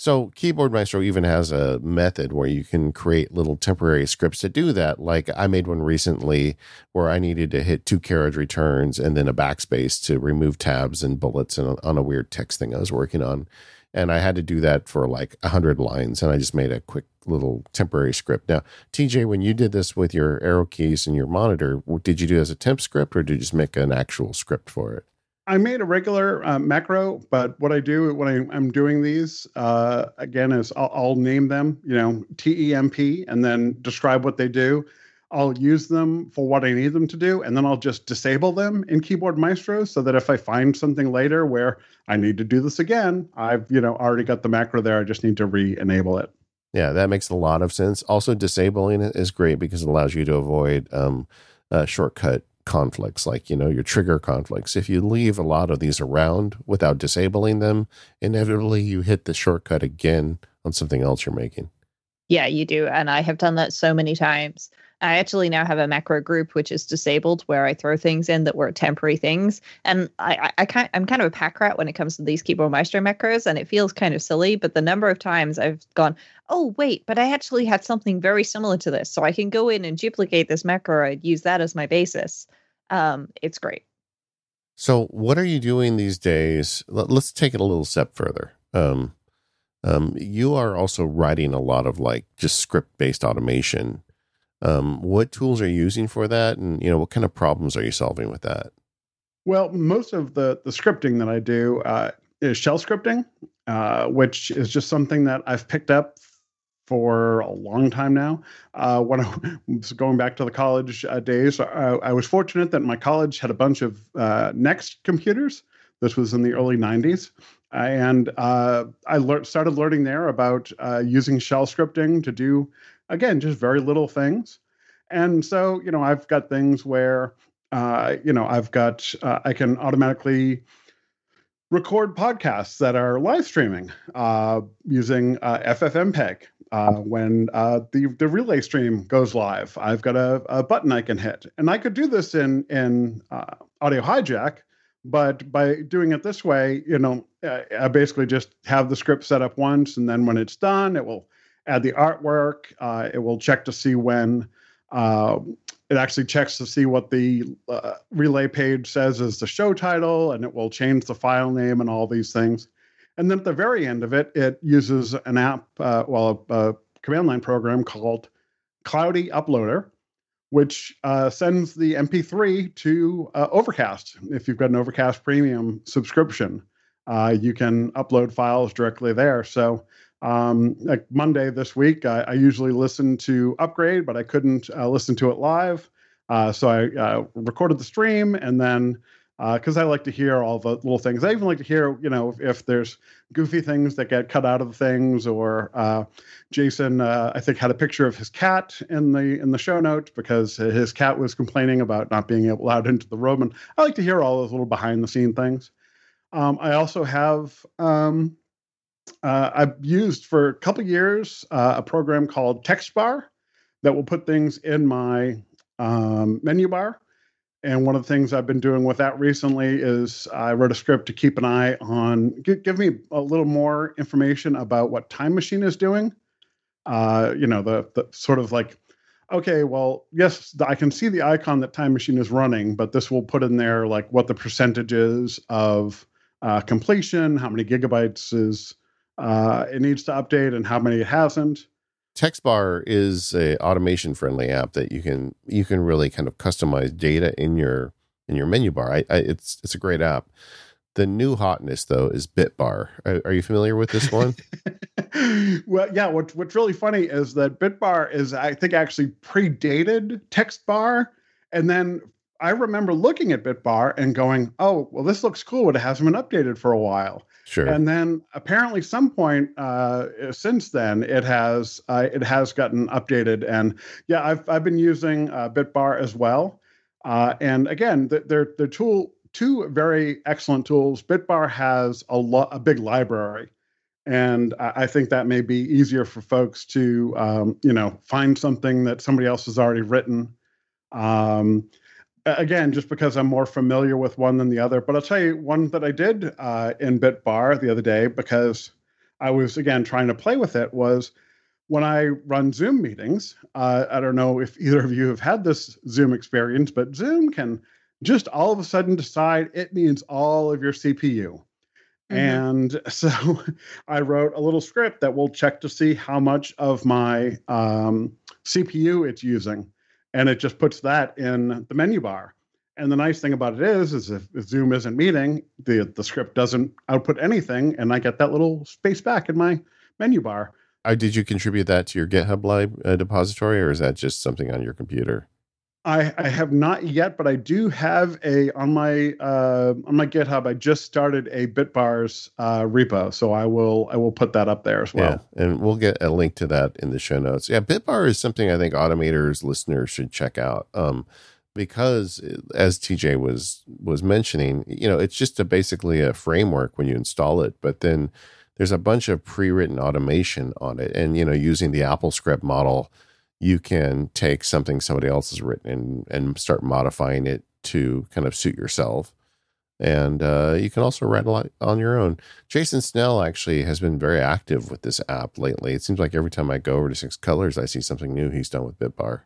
So Keyboard Maestro even has a method where you can create little temporary scripts to do that. Like I made one recently where I needed to hit two carriage returns and then a backspace to remove tabs and bullets and on a weird text thing I was working on and I had to do that for like a hundred lines, and I just made a quick little temporary script. Now, TJ, when you did this with your arrow keys and your monitor, did you do as a temp script, or did you just make an actual script for it? I made a regular uh, macro, but what I do when I, am doing these uh, again is I'll, I'll, name them, you know, TEMP, and then describe what they do. I'll use them for what I need them to do, and then I'll just disable them in Keyboard Maestro so that if I find something later where I need to do this again, I've you know already got the macro there. I just need to re-enable it. Yeah, that makes a lot of sense. Also, disabling it is great because it allows you to avoid um, uh, shortcut conflicts, like you know your trigger conflicts. If you leave a lot of these around without disabling them, inevitably you hit the shortcut again on something else you're making. Yeah, you do, and I have done that so many times. I actually now have a macro group which is disabled where I throw things in that were temporary things. And I, I, I I'm kind of a pack rat when it comes to these Keyboard Maestro macros, and it feels kind of silly. But the number of times I've gone, oh wait, but I actually had something very similar to this, so I can go in and duplicate this macro and use that as my basis. Um, it's great. So, what are you doing these days? Let's take it a little step further. Um, um, you are also writing a lot of like just script based automation um, what tools are you using for that, and you know what kind of problems are you solving with that? Well, most of the the scripting that I do uh, is shell scripting, uh, which is just something that I've picked up for a long time now. Uh, when I was going back to the college uh, days, I, I, was fortunate that my college had a bunch of uh, NeXT computers. This was in the early 90s. And uh, I started learning there about uh, using shell scripting to do again, just very little things. And so, you know, I've got things where, uh, you know, I've got, uh, I can automatically record podcasts that are live streaming uh, using uh, FFmpeg. Uh, when uh, the the relay stream goes live. I've got a, a, button I can hit, and I could do this in in uh, Audio Hijack, but by doing it this way, you know, I basically just have the script set up once, and then when it's done, it will add the artwork. Uh, it will check to see when. Uh, it actually checks to see what the uh, relay page says is the show title, and it will change the file name and all these things. And then at the very end of it, it uses an app, uh, well, a, a, command line program called Cloudy Uploader, which uh, sends the MP3 to uh, Overcast. If you've got an Overcast Premium subscription, uh, you can upload files directly there. So, um, like Monday this week, I, I, usually listen to Upgrade, but I couldn't uh, listen to it live. Uh, so I recorded the stream and then because uh, I like to hear all the little things. I even like to hear, you know, if, if there's goofy things that get cut out of the things, or uh, Jason, uh, I think, had a picture of his cat in the in the show notes because his cat was complaining about not being allowed into the room, and I like to hear all those little behind the scene things. Um, I also have um, uh, I've used for a couple years uh, a program called TextBar that will put things in my um, menu bar and one of the things I've been doing with that recently is I wrote a script to keep an eye on, give, give me a little more information about what Time Machine is doing. Uh, you know, the, the sort of like, okay, well, yes, I can see the icon that Time Machine is running, but this will put in there like what the percentage is of uh, completion, how many gigabytes is uh, it needs to update, and how many it hasn't. TextBar is a automation friendly app that you can you can really kind of customize data in your in your menu bar. I, I it's it's a great app. The new hotness though is Bitbar. Are, are you familiar with this one? well, yeah. What, what's really funny is that Bitbar is I think actually predated TextBar, and then I remember looking at Bitbar and going, "Oh, well, this looks cool, but it hasn't been updated for a while." Sure. And then apparently, some point uh, since then, it has uh, it has gotten updated. And yeah, I've I've been using uh, Bitbar as well. Uh, and again, they're they're tool two very excellent tools. Bitbar has a lot a big library, and I, I think that may be easier for folks to um, you know find something that somebody else has already written. Um, again, just because I'm more familiar with one than the other. But I'll tell you one that I did uh, in Bitbar the other day because I was again trying to play with it was when I run Zoom meetings. Uh, I don't know if either of you have had this Zoom experience, but Zoom can just all of a sudden decide it needs all of your CPU. Mm-hmm. And so I wrote a little script that will check to see how much of my um, CPU it's using and it just puts that in the menu bar. And the nice thing about it is, is if, Zoom isn't meeting, the the script doesn't output anything, and I get that little space back in my menu bar. Uh, did you contribute that to your GitHub lib, uh, depository, or is that just something on your computer? I, I have not yet, but I do have a on my uh, on my GitHub. I just started a Bitbars uh, repo, so I will I will put that up there as well. Yeah, and we'll get a link to that in the show notes. Yeah, Bitbar is something I think automators listeners should check out. Um, because as TJ was was mentioning, you know, it's just a basically a framework when you install it, but then there's a bunch of pre-written automation on it, and you know, using the AppleScript model you can take something somebody else has written and, and start modifying it to kind of suit yourself. And uh, you can also write a lot on your own. Jason Snell actually has been very active with this app lately. It seems like every time I go over to Six Colors, I see something new he's done with Bitbar.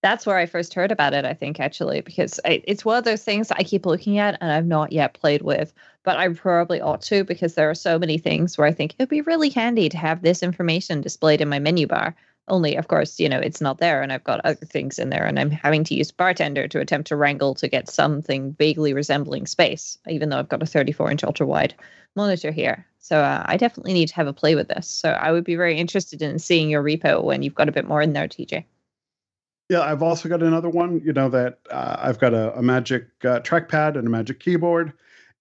That's where I first heard about it, I think, actually, because I, it's one of those things I keep looking at and I've not yet played with, but I probably ought to because there are so many things where I think it'd be really handy to have this information displayed in my menu bar. Only, of course, you know, it's not there and I've got other things in there and I'm having to use Bartender to attempt to wrangle to get something vaguely resembling space, even though I've got a 34 inch ultra wide monitor here. So uh, I definitely need to have a play with this. So I would be very interested in seeing your repo when you've got a bit more in there, TJ. Yeah, I've also got another one, you know, that uh, I've got a, a Magic uh, trackpad and a Magic keyboard.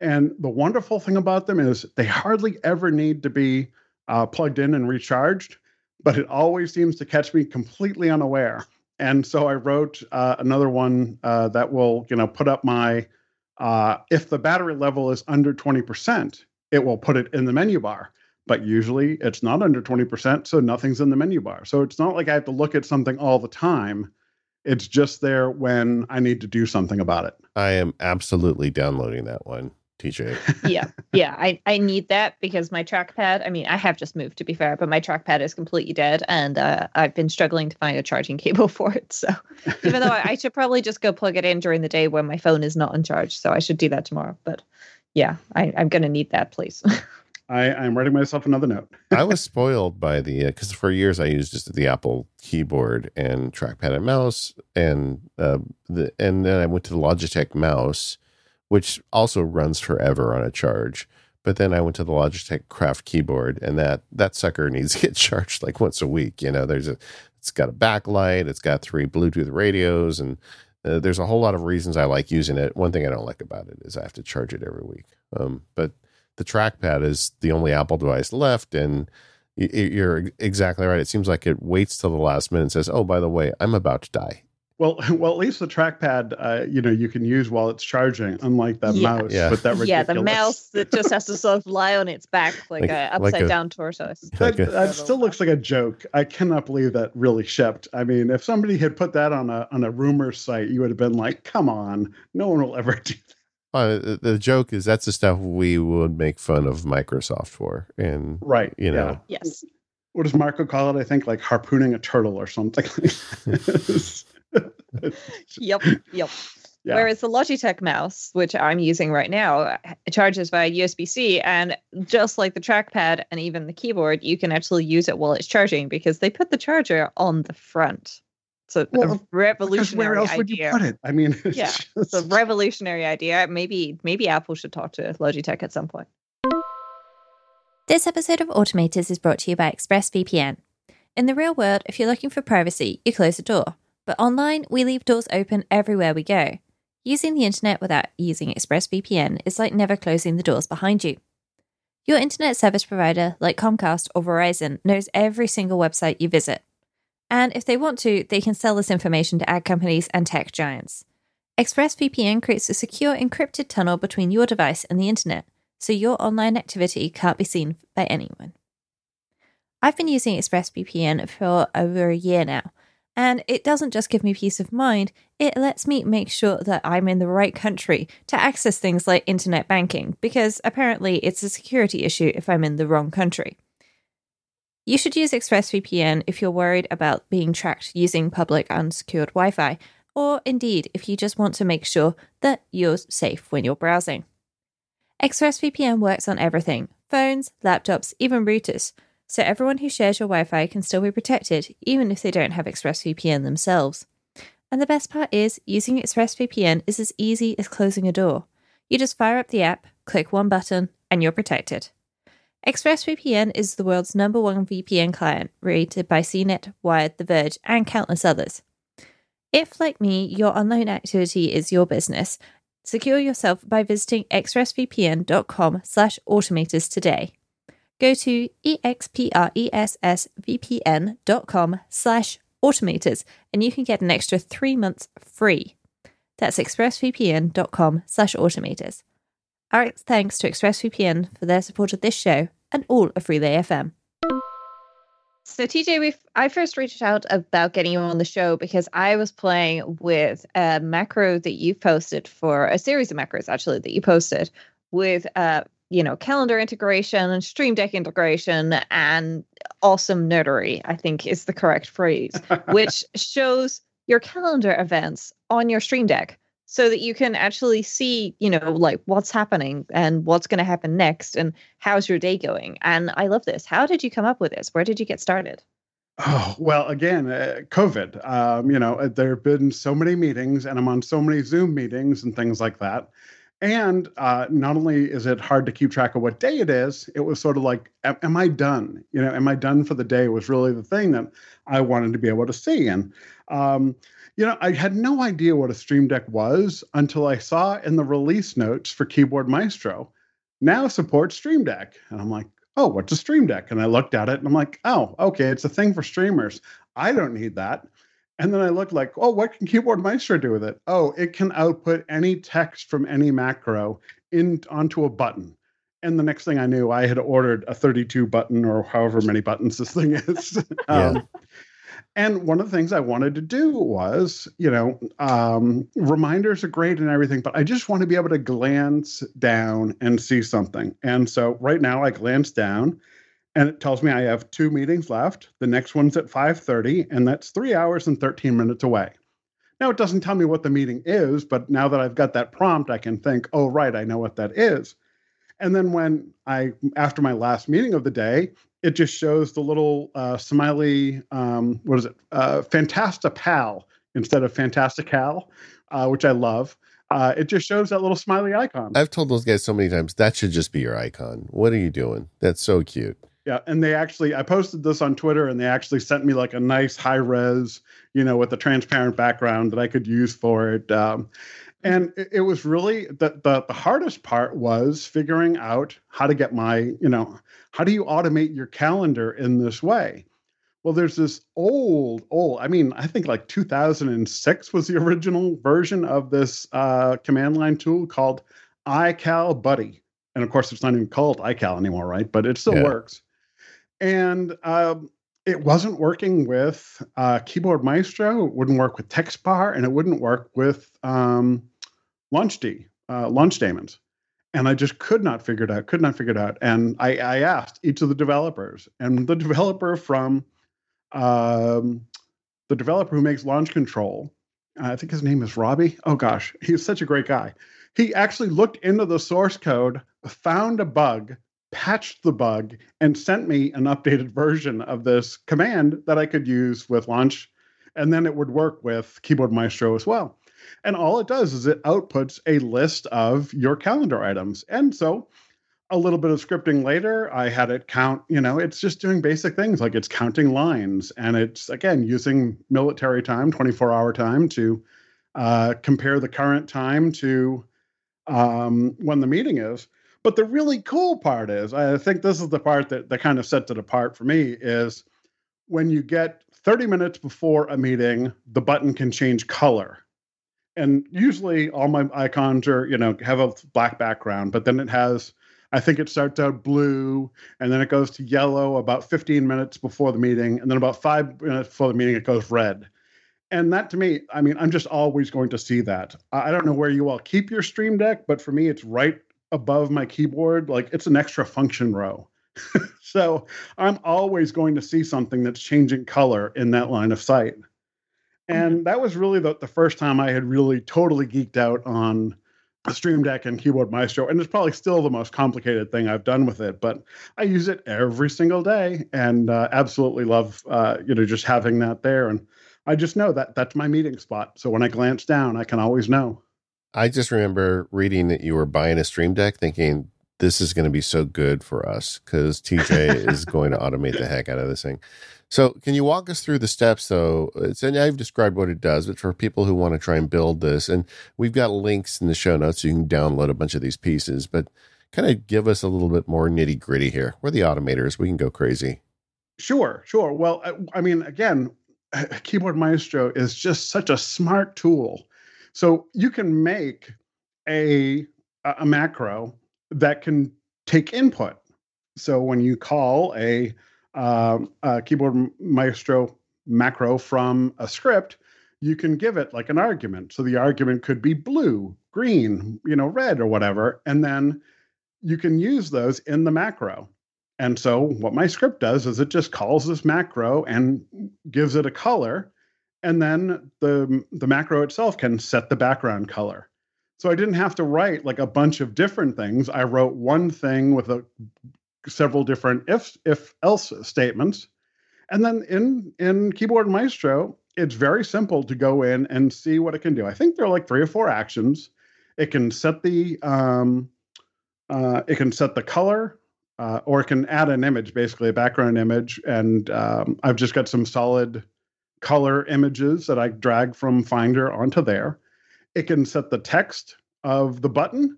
And the wonderful thing about them is they hardly ever need to be uh, plugged in and recharged but it always seems to catch me completely unaware. And so I wrote uh, another one uh, that will, you know, put up my uh, if the battery level is under 20%, it will put it in the menu bar. but usually it's not under 20%, so nothing's in the menu bar. So it's not like I have to look at something all the time. It's just there when I need to do something about it. I am absolutely downloading that one. TJ. yeah, yeah, I, I need that because my trackpad. I mean, I have just moved to be fair, but my trackpad is completely dead, and uh, I've been struggling to find a charging cable for it. So, even though I, I, should probably just go plug it in during the day when my phone is not on charge, so I should do that tomorrow. But yeah, I, I'm going to need that, please. I, I'm writing myself another note. I was spoiled by the because uh, for years I used just the Apple keyboard and trackpad and mouse, and uh, the and then I went to the Logitech mouse which also runs forever on a charge. But then I went to the Logitech Craft keyboard, and that that sucker needs to get charged like once a week. You know, there's a it's got a backlight, it's got three Bluetooth radios, and uh, there's a whole lot of reasons I like using it. One thing I don't like about it is I have to charge it every week. Um, but the trackpad is the only Apple device left, and you're exactly right. It seems like it waits till the last minute and says, "Oh, by the way, I'm about to die." Well, well, at least the trackpad, uh, you know, you can use while it's charging, unlike that yeah. mouse. Yeah. But that yeah, the mouse that just has to sort of lie on its back like, like a upside like down tortoise. That, that still looks like a joke. I cannot believe that really shipped. I mean, if somebody had put that on a on a rumor site, you would have been like, "Come on, no one will ever do that." Uh, the, the joke is that's the stuff we would make fun of Microsoft for, and right, you know, yeah. yes. What does Marco call it? I think like harpooning a turtle or something. yep, yep. Yeah. Whereas the Logitech mouse, which I'm using right now, charges via USB C. And just like the trackpad and even the keyboard, you can actually use it while it's charging because they put the charger on the front. So well, a revolutionary where else idea. would you put it? I mean, yeah, just... it's a revolutionary idea. Maybe maybe Apple should talk to Logitech at some point. This episode of Automators is brought to you by ExpressVPN. In the real world, if you're looking for privacy, you close the door. But online, we leave doors open everywhere we go. Using the internet without using ExpressVPN is like never closing the doors behind you. Your internet service provider, like Comcast or Verizon, knows every single website you visit. And if they want to, they can sell this information to ad companies and tech giants. ExpressVPN creates a secure encrypted tunnel between your device and the internet, so your online activity can't be seen by anyone. I've been using ExpressVPN for over a year now, and it doesn't just give me peace of mind, it lets me make sure that I'm in the right country to access things like internet banking, because apparently it's a security issue if I'm in the wrong country. You should use ExpressVPN if you're worried about being tracked using public unsecured Wi Fi, or indeed if you just want to make sure that you're safe when you're browsing. ExpressVPN works on everything phones, laptops, even routers so everyone who shares your Wi Fi can still be protected, even if they don't have ExpressVPN themselves. And the best part is, using ExpressVPN is as easy as closing a door. You just fire up the app, click one button, and you're protected. ExpressVPN is the world's number one VPN client, rated by CNET, Wired, The Verge, and countless others. If, like me, your online activity is your business, secure yourself by visiting expressvpn.com slash automators today go to expressvpn.com slash automators and you can get an extra three months free. That's expressvpn.com slash automators. Our thanks to ExpressVPN for their support of this show and all of Relay FM. So TJ, we I first reached out about getting you on the show because I was playing with a macro that you posted for a series of macros actually that you posted with uh, you know, calendar integration and Stream Deck integration and awesome nerdery, I think is the correct phrase, which shows your calendar events on your Stream Deck so that you can actually see, you know, like what's happening and what's going to happen next and how's your day going. And I love this. How did you come up with this? Where did you get started? Oh, well, again, uh, COVID. Um, you know, uh, there have been so many meetings and I'm on so many Zoom meetings and things like that and uh, not only is it hard to keep track of what day it is, it was sort of like, am, am, I done? You know, am I done for the day? Was really the thing that I wanted to be able to see. And um, you know, I had no idea what a Stream Deck was until I saw in the release notes for Keyboard Maestro now supports Stream Deck, and I'm like, oh, what's a Stream Deck? And I looked at it and I'm like, oh, okay, it's a thing for streamers. I don't need that. And then I looked like, oh, what can Keyboard Maestro do with it? Oh, it can output any text from any macro in onto a button. And the next thing I knew, I had ordered a 32 button or however many buttons this thing is. um. And one of the things I wanted to do was, you know, um, reminders are great and everything, but I just want to be able to glance down and see something. And so right now I glance down and it tells me I have two meetings left. The next one's at 5:30, and that's three hours and 13 minutes away. Now it doesn't tell me what the meeting is, but now that I've got that prompt, I can think, oh, right, I know what that is. And then when I, after my last meeting of the day, it just shows the little uh, smiley, um, what is it, uh, Fantastapal instead of Fantastical, uh, which I love. Uh, it just shows that little smiley icon. I've told those guys so many times that should just be your icon. What are you doing? That's so cute. Yeah, and they actually, I posted this on Twitter, and they actually sent me like a nice high res, you know, with a transparent background that I could use for it. Um, and it, it was really the, the the hardest part was figuring out how to get my you know how do you automate your calendar in this way well there's this old old i mean i think like 2006 was the original version of this uh, command line tool called icalBuddy and of course it's not even called iCal anymore right but it still yeah. works and um, it wasn't working with uh, Keyboard Maestro. It wouldn't work with TextBar, and it wouldn't work with um, uh, launch daemons. And I just could not figure it out. Could not figure it out. And I, I asked each of the developers, and the developer from um, the developer who makes Launch Control, I think his name is Robbie. Oh gosh, he's such a great guy. He actually looked into the source code, found a bug, patched the bug and sent me an updated version of this command that I could use with launch. And then it would work with Keyboard Maestro as well. And all it does is it outputs a list of your calendar items. And so a little bit of scripting later, I had it count, you know, it's just doing basic things like it's counting lines and it's, again, using military time, 24 hour time to uh, compare the current time to um, when the meeting is. But the really cool part is, I think this is the part that, that kind of sets it apart for me, is when you get 30 minutes before a meeting, the button can change color. And usually all my icons are, you know, have a black background, but then it has, I think it starts out blue and then it goes to yellow about 15 minutes before the meeting. And then about five minutes before the meeting, it goes red. And that to me, I mean, I'm just always going to see that. I don't know where you all keep your Stream Deck, but for me, it's right above my keyboard, like it's an extra function row. so I'm always going to see something that's changing color in that line of sight. And mm-hmm. that was really the, the first time I had really totally geeked out on a Stream Deck and Keyboard Maestro. And it's probably still the most complicated thing I've done with it, but I use it every single day and uh, absolutely love, uh, you know, just having that there. And I just know that that's my meeting spot. So when I glance down, I can always know. I just remember reading that you were buying a Stream Deck, thinking this is going to be so good for us because TJ is going to automate the heck out of this thing. So, can you walk us through the steps, though? It's, and I've described what it does, but for people who want to try and build this, and we've got links in the show notes so you can download a bunch of these pieces, but kind of give us a little bit more nitty gritty here. We're the automators, we can go crazy. Sure, sure. Well, I mean, again, Keyboard Maestro is just such a smart tool so you can make a a macro that can take input. So when you call a, um, a keyboard maestro macro from a script, you can give it like an argument. So the argument could be blue, green, you know, red or whatever, and then you can use those in the macro. And so what my script does is it just calls this macro and gives it a color and then the the macro itself can set the background color. So I didn't have to write like a bunch of different things. I wrote one thing with a several different if if else statements. And then in in Keyboard Maestro, it's very simple to go in and see what it can do. I think there are like three or four actions. It can set the um, uh, it can set the color, uh, or it can add an image, basically a background image. And um, I've just got some solid color images that I drag from Finder onto there. It can set the text of the button,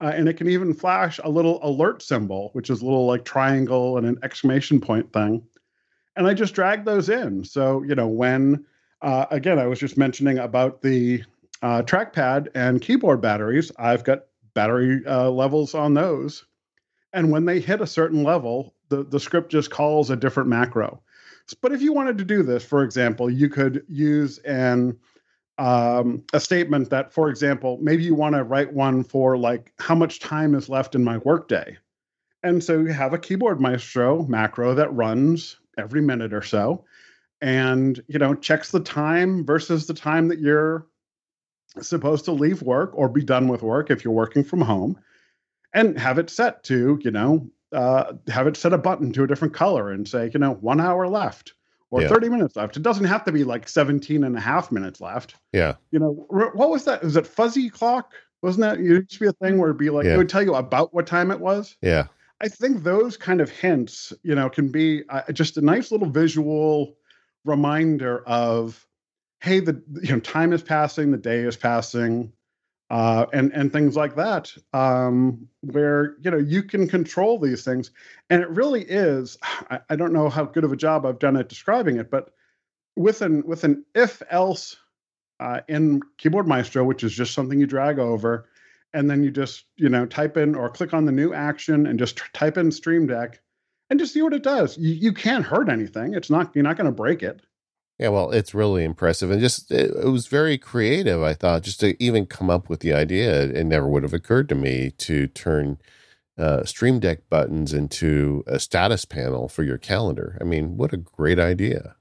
uh, and it can even flash a little alert symbol, which is a little like triangle and an exclamation point thing. And I just drag those in. So, you know, when, uh, again, I was just mentioning about the uh, trackpad and keyboard batteries, I've got battery uh, levels on those. And when they hit a certain level, the, the script just calls a different macro. But if you wanted to do this, for example, you could use an um, a statement that, for example, maybe you want to write one for like how much time is left in my workday. And so you have a keyboard maestro macro that runs every minute or so and you know checks the time versus the time that you're supposed to leave work or be done with work if you're working from home and have it set to you know uh, have it set a button to a different color and say you know one hour left or yeah. 30 minutes left. It doesn't have to be like 17 and a half minutes left. Yeah. You know what was that? Was it fuzzy clock? Wasn't that it used to be a thing where it'd be like yeah. it would tell you about what time it was? Yeah. I think those kind of hints you know can be uh, just a nice little visual reminder of hey the you know time is passing the day is passing uh, and and things like that um, where you know you can control these things and it really is I, I, don't know how good of a job i've done at describing it but with an with an if else uh, in keyboard maestro which is just something you drag over and then you just you know type in or click on the new action and just type in stream deck and just see what it does. You, you can't hurt anything. It's not you're not going to break it. Yeah, well, it's really impressive and just it, it, was very creative. I thought just to even come up with the idea, it never would have occurred to me to turn uh, Stream Deck buttons into a status panel for your calendar. I mean, what a great idea!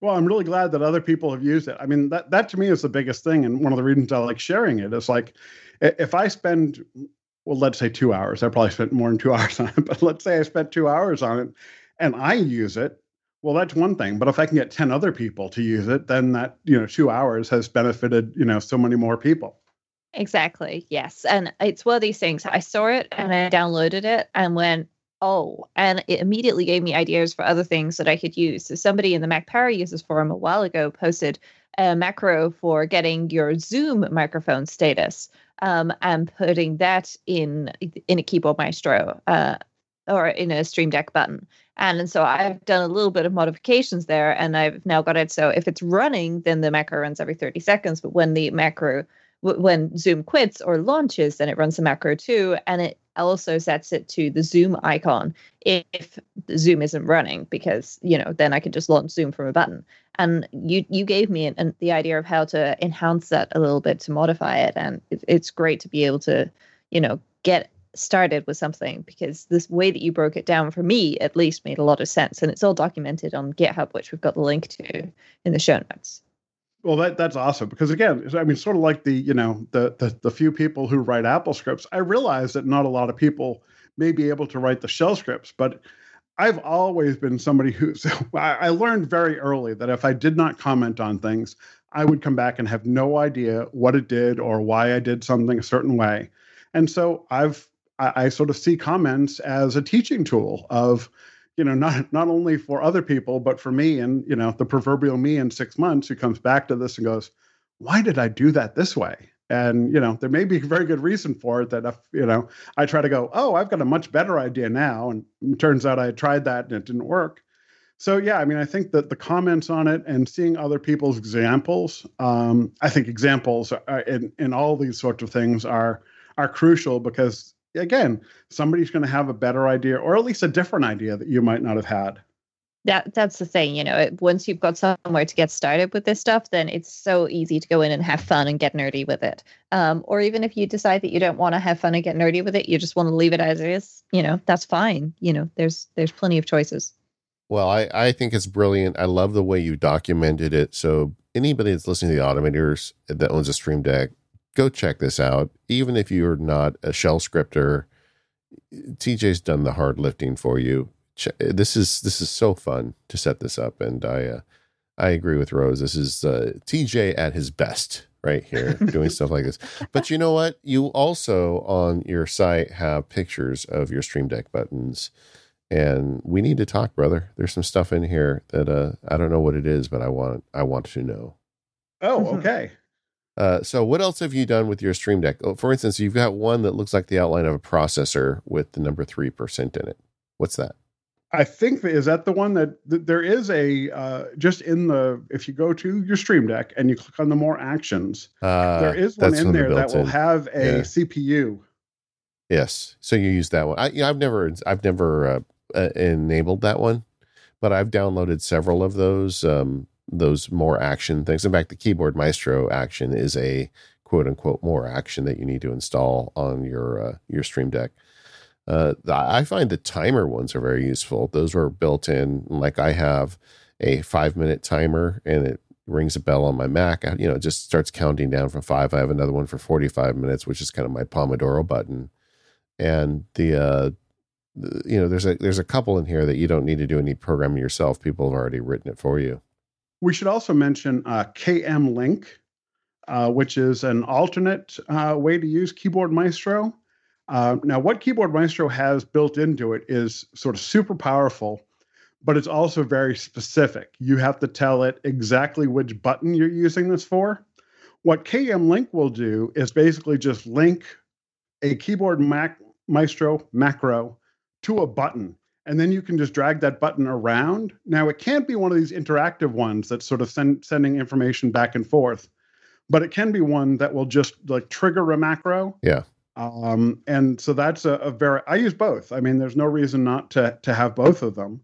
Well, I'm really glad that other people have used it. I mean, that that to me is the biggest thing, and one of the reasons I like sharing it is like, if I spend well, let's say two hours. I probably spent more than two hours on it, but let's say I spent two hours on it and I use it. Well, that's one thing. But if I can get 10 other people to use it, then that, you know, two hours has benefited, you know, so many more people. Exactly. Yes. And it's one of these things. I saw it and I downloaded it and went, oh, and it immediately gave me ideas for other things that I could use. So somebody in the Mac Power Users Forum a while ago posted a macro for getting your Zoom microphone status um, and putting that in in a keyboard maestro uh, or in a stream deck button. And, and so i've done a little bit of modifications there and i've now got it. So if it's running then the macro runs every 30 seconds. But when the macro when zoom quits or launches then it runs the macro too. And it also sets it to the zoom icon if zoom isn't running because you know then i can just launch zoom from a button. And you you gave me an, an, the idea of how to enhance that a little bit to modify it. And it, it's great to be able to you know get started with something because this way that you broke it down for me at least made a lot of sense and it's all documented on github which we've got the link to in the show notes well that that's awesome because again i mean sort of like the you know the, the the few people who write apple scripts i realize that not a lot of people may be able to write the shell scripts but I've always been somebody who so I learned very early that if I did not comment on things, I would come back and have no idea what it did or why I did something a certain way. And so I've I, I sort of see comments as a teaching tool of, you know, not not only for other people, but for me and you know, the proverbial me in six months who comes back to this and goes, Why did I do that this way? and you know there may be a very good reason for it that if you know i try to go oh i've got a much better idea now and it turns out i tried that and it didn't work so yeah i mean i think that the comments on it and seeing other people's examples um, i think examples are, in, in all these sorts of things are are crucial because again somebody's going to have a better idea or at least a different idea that you might not have had. That that's the thing you know once you've got somewhere to get started with this stuff then it's so easy to go in and have fun and get nerdy with it. Um, or even if you decide that you don't want to have fun and get nerdy with it you just want to leave it as is you know that's fine you know there's there's plenty of choices. Well i i think it's brilliant. I love the way you documented it. So anybody that's listening to the automators that owns a stream deck go check this out even if you're not a shell scripter tj's done the hard lifting for you this is this is so fun to set this up, and I uh, I agree with Rose. This is uh, TJ at his best right here doing stuff like this. But you know what? You also on your site have pictures of your Stream Deck buttons, and we need to talk, brother. There's some stuff in here that uh, I don't know what it is, but I want I want to know. Oh, okay. Uh, so what else have you done with your Stream Deck? Oh, for instance, you've got one that looks like the outline of a processor with the number three percent in it. What's that? I think is that the one that, that there is a uh, just in the if you go to your Stream Deck and you click on the more actions, uh, there is one in there that will in. have a yeah. CPU. Yes. So you use that one. I, you know, I've never, I've never uh, uh, enabled that one, but I've downloaded several of those, um, those more action things. In fact, the Keyboard Maestro action is a quote unquote more action that you need to install on your uh, your Stream Deck. Uh, I find the timer ones are very useful. Those were built in. Like I have a five minute timer, and it rings a bell on my Mac. You know, it just starts counting down from five. I have another one for forty five minutes, which is kind of my Pomodoro button. And the uh, you know, there's a there's a couple in here that you don't need to do any programming yourself. People have already written it for you. We should also mention uh, KM Link, uh, which is an alternate uh, way to use Keyboard Maestro. Uh, now, what Keyboard Maestro has built into it is sort of super powerful, but it's also very specific. You have to tell it exactly which button you're using this for. What KM Link will do is basically just link a Keyboard Mac- Maestro macro to a button and then you can just drag that button around. Now, it can't be one of these interactive ones that's sort of send, sending information back and forth, but it can be one that will just like trigger a macro. Yeah. Um, and so that's a, a, very I use both. I mean, there's no reason not to to have both of them.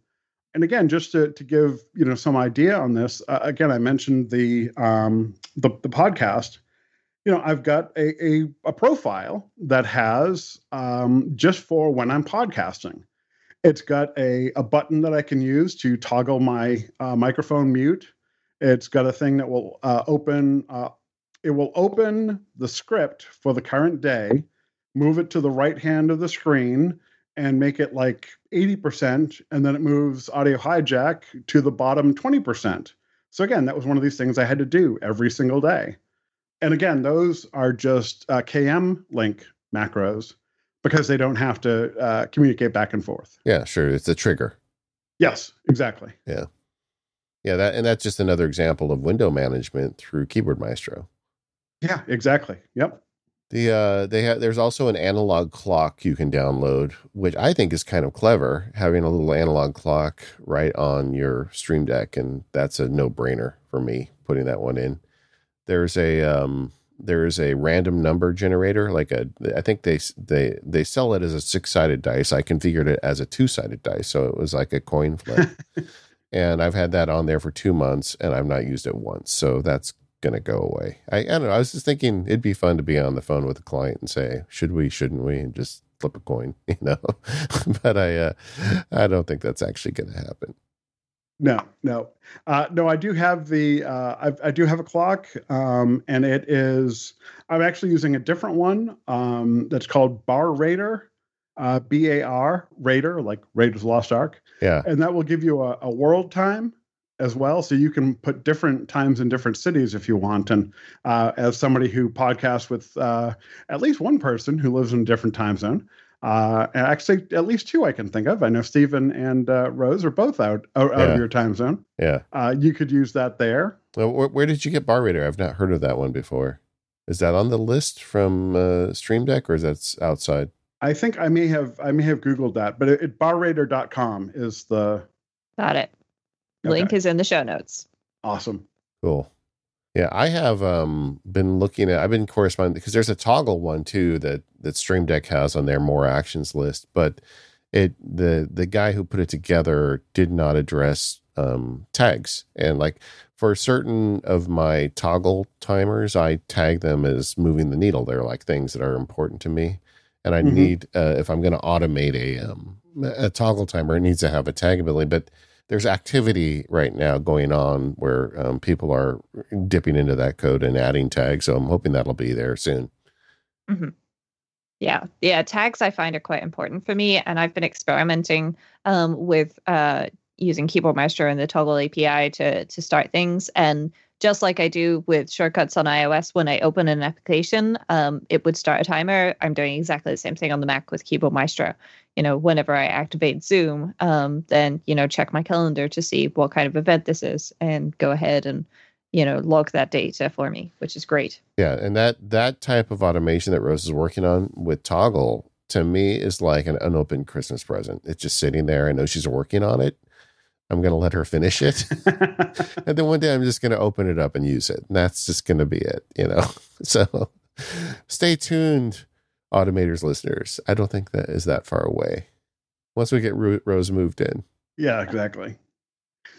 And again, just to to give you know some idea on this, uh, again, I mentioned the um, the the podcast. You know, I've got a a, a profile that has um, just for when I'm podcasting. It's got a, a button that I can use to toggle my uh, microphone mute. It's got a thing that will uh, open. Uh, it will open the script for the current day, move it to the right hand of the screen, and make it like 80%, and then it moves audio hijack to the bottom 20%. So again, that was one of these things I had to do every single day. And again, those are just uh, KM link macros because they don't have to uh, communicate back and forth. Yeah, sure. It's a trigger. Yes, exactly. Yeah. Yeah, that and that's just another example of window management through Keyboard Maestro. Yeah, exactly. Yep. The uh they have there's also an analog clock you can download, which I think is kind of clever, having a little analog clock right on your Stream Deck, and that's a no-brainer for me putting that one in. There's a um there is a random number generator like a i think they they they sell it as a six sided dice. I configured it as a two sided dice so it was like a coin flip. And i've had that on there for two months and i've not used it once so that's gonna go away. I, I don't know i was just thinking it'd be fun to be on the phone with a client and say should we shouldn't we? and just flip a coin you know? But i uh i don't think that's actually gonna happen no, no, uh, no. I do have the uh, I, I do have a clock, um, and it is. I'm actually using a different one um, that's called Bar Raider, uh, B A R Raider, like Raiders Lost Ark. Yeah, and that will give you a, a world time as well, so you can put different times in different cities if you want. And uh, as somebody who podcasts with uh, at least one person who lives in a different time zone, uh, actually, at least two I can think of. I know Stephen and uh, Rose are both out out, yeah. of your time zone. Yeah, uh, you could use that there. Well, where, where, did you get Bar Raider? I've not heard of that one before. Is that on the list from uh, Stream Deck, or is that outside? I think I may have I may have googled that, but it, it barraider.com is the. Got it. Link okay. is in the show notes. Awesome. Cool. Yeah, I have um, been looking at. I've been corresponding because there's a Toggl one too that that Stream Deck has on their more actions list, but it the the guy who put it together did not address um, tags and like for certain of my Toggl timers, I tag them as moving the needle. They're like things that are important to me, and I mm-hmm. need uh, if I'm going to automate a um, a Toggl timer, it needs to have a tag ability, but there's activity right now going on where um, people are dipping into that code and adding tags. So I'm hoping that'll be there soon. Mm-hmm. Yeah, yeah. Tags I find are quite important for me, and I've been experimenting um, with uh, using Keyboard Maestro and the Toggl API to to start things. And just like I do with shortcuts on iOS, when I open an application, um, it would start a timer. I'm doing exactly the same thing on the Mac with Keyboard Maestro you know, whenever I activate Zoom, um, then, you know, check my calendar to see what kind of event this is and go ahead and, you know, log that data for me, which is great. Yeah. And that, that type of automation that Rose is working on with Toggl to me is like an unopened Christmas present. It's just sitting there. I know she's working on it. I'm going to let her finish it. and then one day I'm just going to open it up and use it. And that's just going to be it, you know? So stay tuned automators listeners. I don't think that is that far away. Once we get Rose moved in. Yeah, exactly.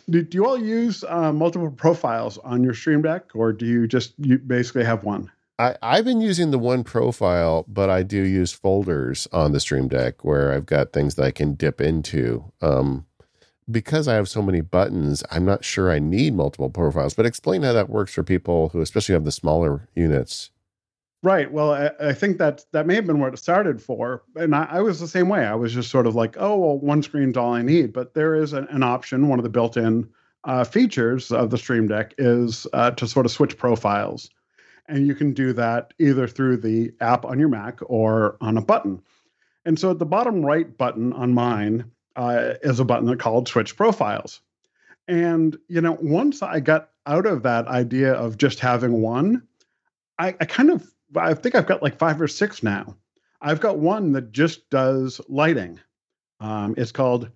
Do, do you all use uh, multiple profiles on your Stream Deck, or do you just you basically have one? I, I've been using the one profile, but I do use folders on the Stream Deck where I've got things that I can dip into. Um, because I have so many buttons, I'm not sure I need multiple profiles. But explain how that works for people who, especially have the smaller units. Right. Well, I, I, think that that may have been what it started for, and I, I, was the same way. I was just sort of like, oh, well, one screen's all I need. But there is an, an option. One of the built-in uh, features of the Stream Deck is uh, to sort of switch profiles, and you can do that either through the app on your Mac or on a button. And so, at the bottom right button on mine uh, is a button that called Switch Profiles. And you know, once I got out of that idea of just having one, I, I kind of I think I've got like five or six now. I've got one that just does lighting. Um, it's called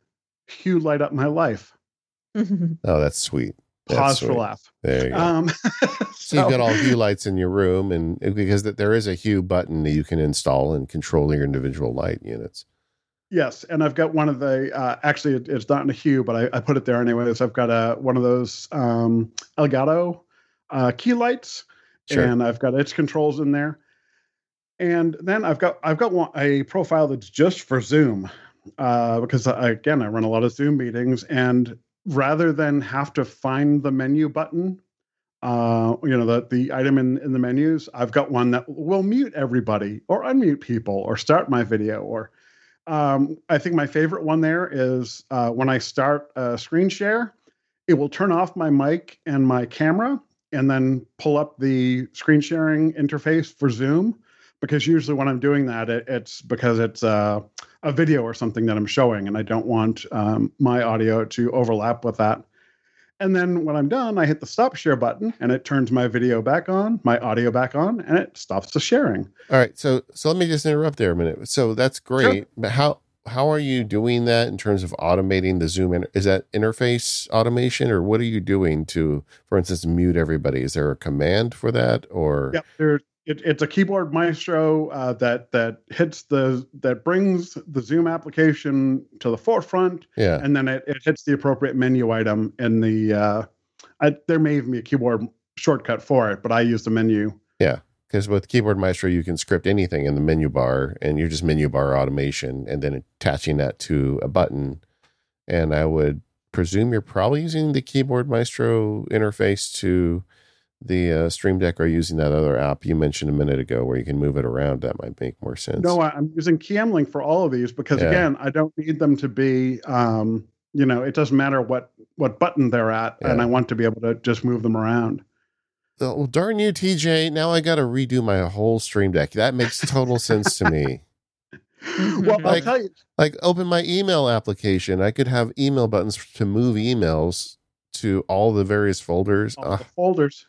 Hue Light Up My Life. oh, that's sweet. That's Pause sweet. for laugh. There you go. Um, so, so, you've got all Hue lights in your room, and because there is a Hue button that you can install and control your individual light units. Yes, and I've got one of the. Uh, actually, it, it's not in a Hue, but I, I, put it there anyways. I've got a one of those um, Elgato uh, key lights Sure. and I've got its controls in there. And then I've got I've got one, a profile that's just for Zoom uh, because I, again I run a lot of Zoom meetings, and rather than have to find the menu button, uh, you know the the item in in the menus, I've got one that will mute everybody or unmute people or start my video or. Um, I think my favorite one there is uh, when I start a screen share, it will turn off my mic and my camera and then pull up the screen sharing interface for Zoom. Because usually when I'm doing that, it, it's because it's uh, a video or something that I'm showing, and I don't want um, my audio to overlap with that. And then when I'm done, I hit the stop share button, and it turns my video back on, my audio back on, and it stops the sharing. All right, so so let me just interrupt there a minute. So that's great, sure. but how how are you doing that in terms of automating the Zoom? In- is that interface automation, or what are you doing to, for instance, mute everybody? Is there a command for that, or? Yeah, there. It, it's a keyboard maestro uh, that that hits the that brings the Zoom application to the forefront. Yeah, and then it, it hits the appropriate menu item in the. Uh, I, there may even be a keyboard shortcut for it, but I use the menu. Yeah because with Keyboard Maestro, you can script anything in the menu bar and you're just menu bar automation and then attaching that to a button. And I would presume you're probably using the Keyboard Maestro interface to the uh, Stream Deck or using that other app you mentioned a minute ago where you can move it around. That might make more sense. No, I'm using KMLink for all of these because, yeah. again, I don't need them to be. Um, you know, it doesn't matter what what button they're at, yeah. and I want to be able to just move them around well, darn you, TJ. Now I got to redo my whole stream deck. That makes total sense to me. well, like, I'll tell you. Like, open my email application. I could have email buttons to move emails to all the various folders. All the folders.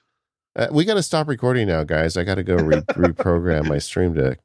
Uh, we got to stop recording now, guys. I got to go re- reprogram my stream deck.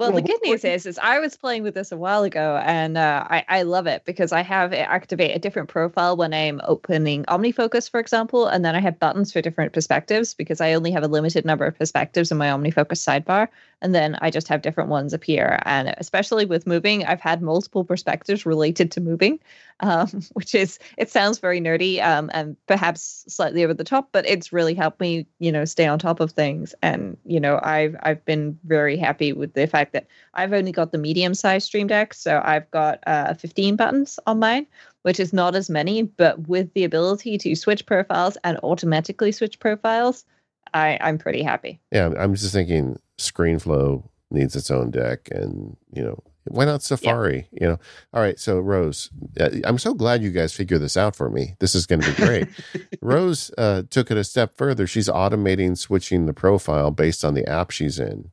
Well, the good news is, is I was playing with this a while ago, and uh, I, I love it because I have it activate a different profile when I'm opening OmniFocus, for example, and then I have buttons for different perspectives because I only have a limited number of perspectives in my OmniFocus sidebar and then I just have different ones appear. And especially with moving, I've had multiple perspectives related to moving, um, which is it sounds very nerdy um, and perhaps slightly over the top, but it's really helped me, you know, stay on top of things. And you know, I've I've been very happy with the fact that I've only got the medium size Stream Deck, so I've got uh, 15 buttons on mine. Which is not as many, but with the ability to switch profiles and automatically switch profiles, I, I'm pretty happy. Yeah, I'm just thinking ScreenFlow needs its own deck, and you know why not Safari? Yeah. You know, all right. So Rose, uh, I'm so glad you guys figured this out for me. This is going to be great. Rose uh, took it a step further. She's automating switching the profile based on the app she's in.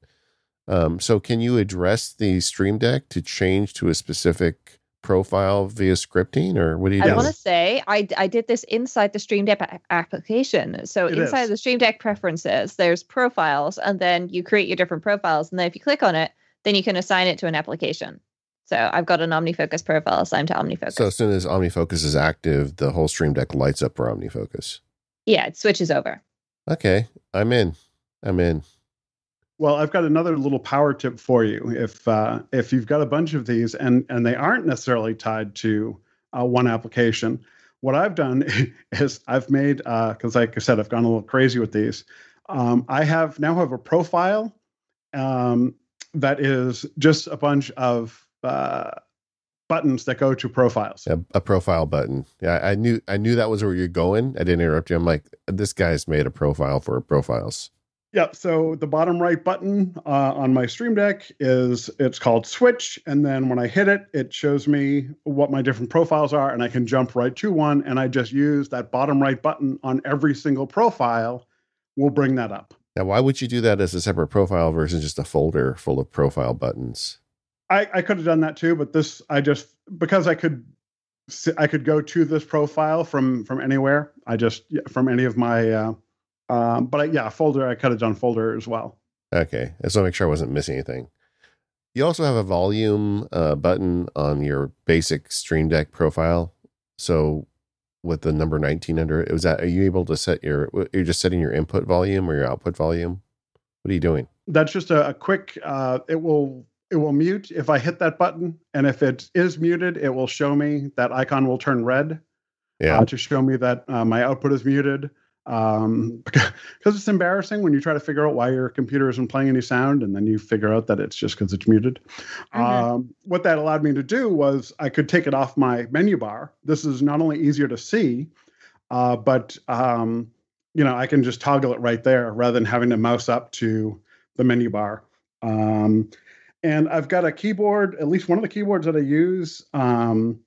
Um, so can you address the Stream Deck to change to a specific profile via scripting or what do you do? I want to say I, I did this inside the Stream Deck a- application. So it inside is. the Stream Deck preferences, there's profiles, and then you create your different profiles. And then if you click on it, then you can assign it to an application. So I've got an OmniFocus profile assigned to OmniFocus. So as soon as OmniFocus is active, the whole Stream Deck lights up for OmniFocus. Yeah, it switches over. Okay, I'm in. I'm in. Well, I've got another little power tip for you. If uh, if you've got a bunch of these and and they aren't necessarily tied to uh, one application, what I've done is I've made because, uh, like I said, I've gone a little crazy with these. Um, I have now have a profile um, that is just a bunch of uh, buttons that go to profiles. A, a, profile button. Yeah, I knew I knew that was where you're going. I didn't interrupt you. I'm like, this guy's made a profile for profiles. Yeah. So the bottom right button uh, on my Stream Deck is it's called Switch, and then when I hit it, it shows me what my different profiles are, and I can jump right to one. And I just use that bottom right button on every single profile. We'll bring that up. Now, why would you do that as a separate profile versus just a folder full of profile buttons? I, I could have done that too, but this I just because I could I could go to this profile from from anywhere. I just from any of my uh, um, but I, yeah, folder I could have done folder as well. Okay, I just want to make sure I wasn't missing anything. You also have a volume uh, button on your basic Stream Deck profile. So with the number 19 under it, was that are you able to set your you're just setting your input volume or your output volume? What are you doing? That's just a, a quick uh, it will it will mute if I hit that button. And if it is muted, it will show me that icon will turn red. Yeah. Uh, to show me that uh, my output is muted. Um, because it's embarrassing when you try to figure out why your computer isn't playing any sound and then you figure out that it's just because it's muted. Mm-hmm. Um, what that allowed me to do was I could take it off my menu bar. This is not only easier to see, uh, but um, you know I can just toggle it right there rather than having to mouse up to the menu bar. Um, and I've got a keyboard. At least one of the keyboards that I use um,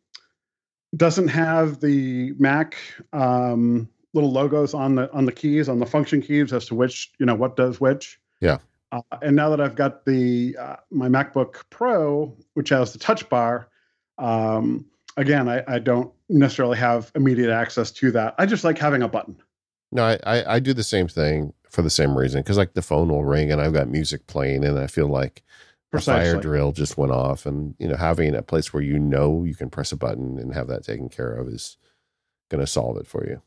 doesn't have the Mac um, little logos on the on the keys on the function keys as to which you know what does which. Yeah. Uh, and now that I've got the uh, my MacBook Pro, which has the Touch Bar, um, again, I, I don't necessarily have immediate access to that. I just like having a button. No, I, I, I do the same thing for the same reason because like the phone will ring and I've got music playing and I feel like Precisely. a fire drill just went off and you know having a place where you know you can press a button and have that taken care of is going to solve it for you.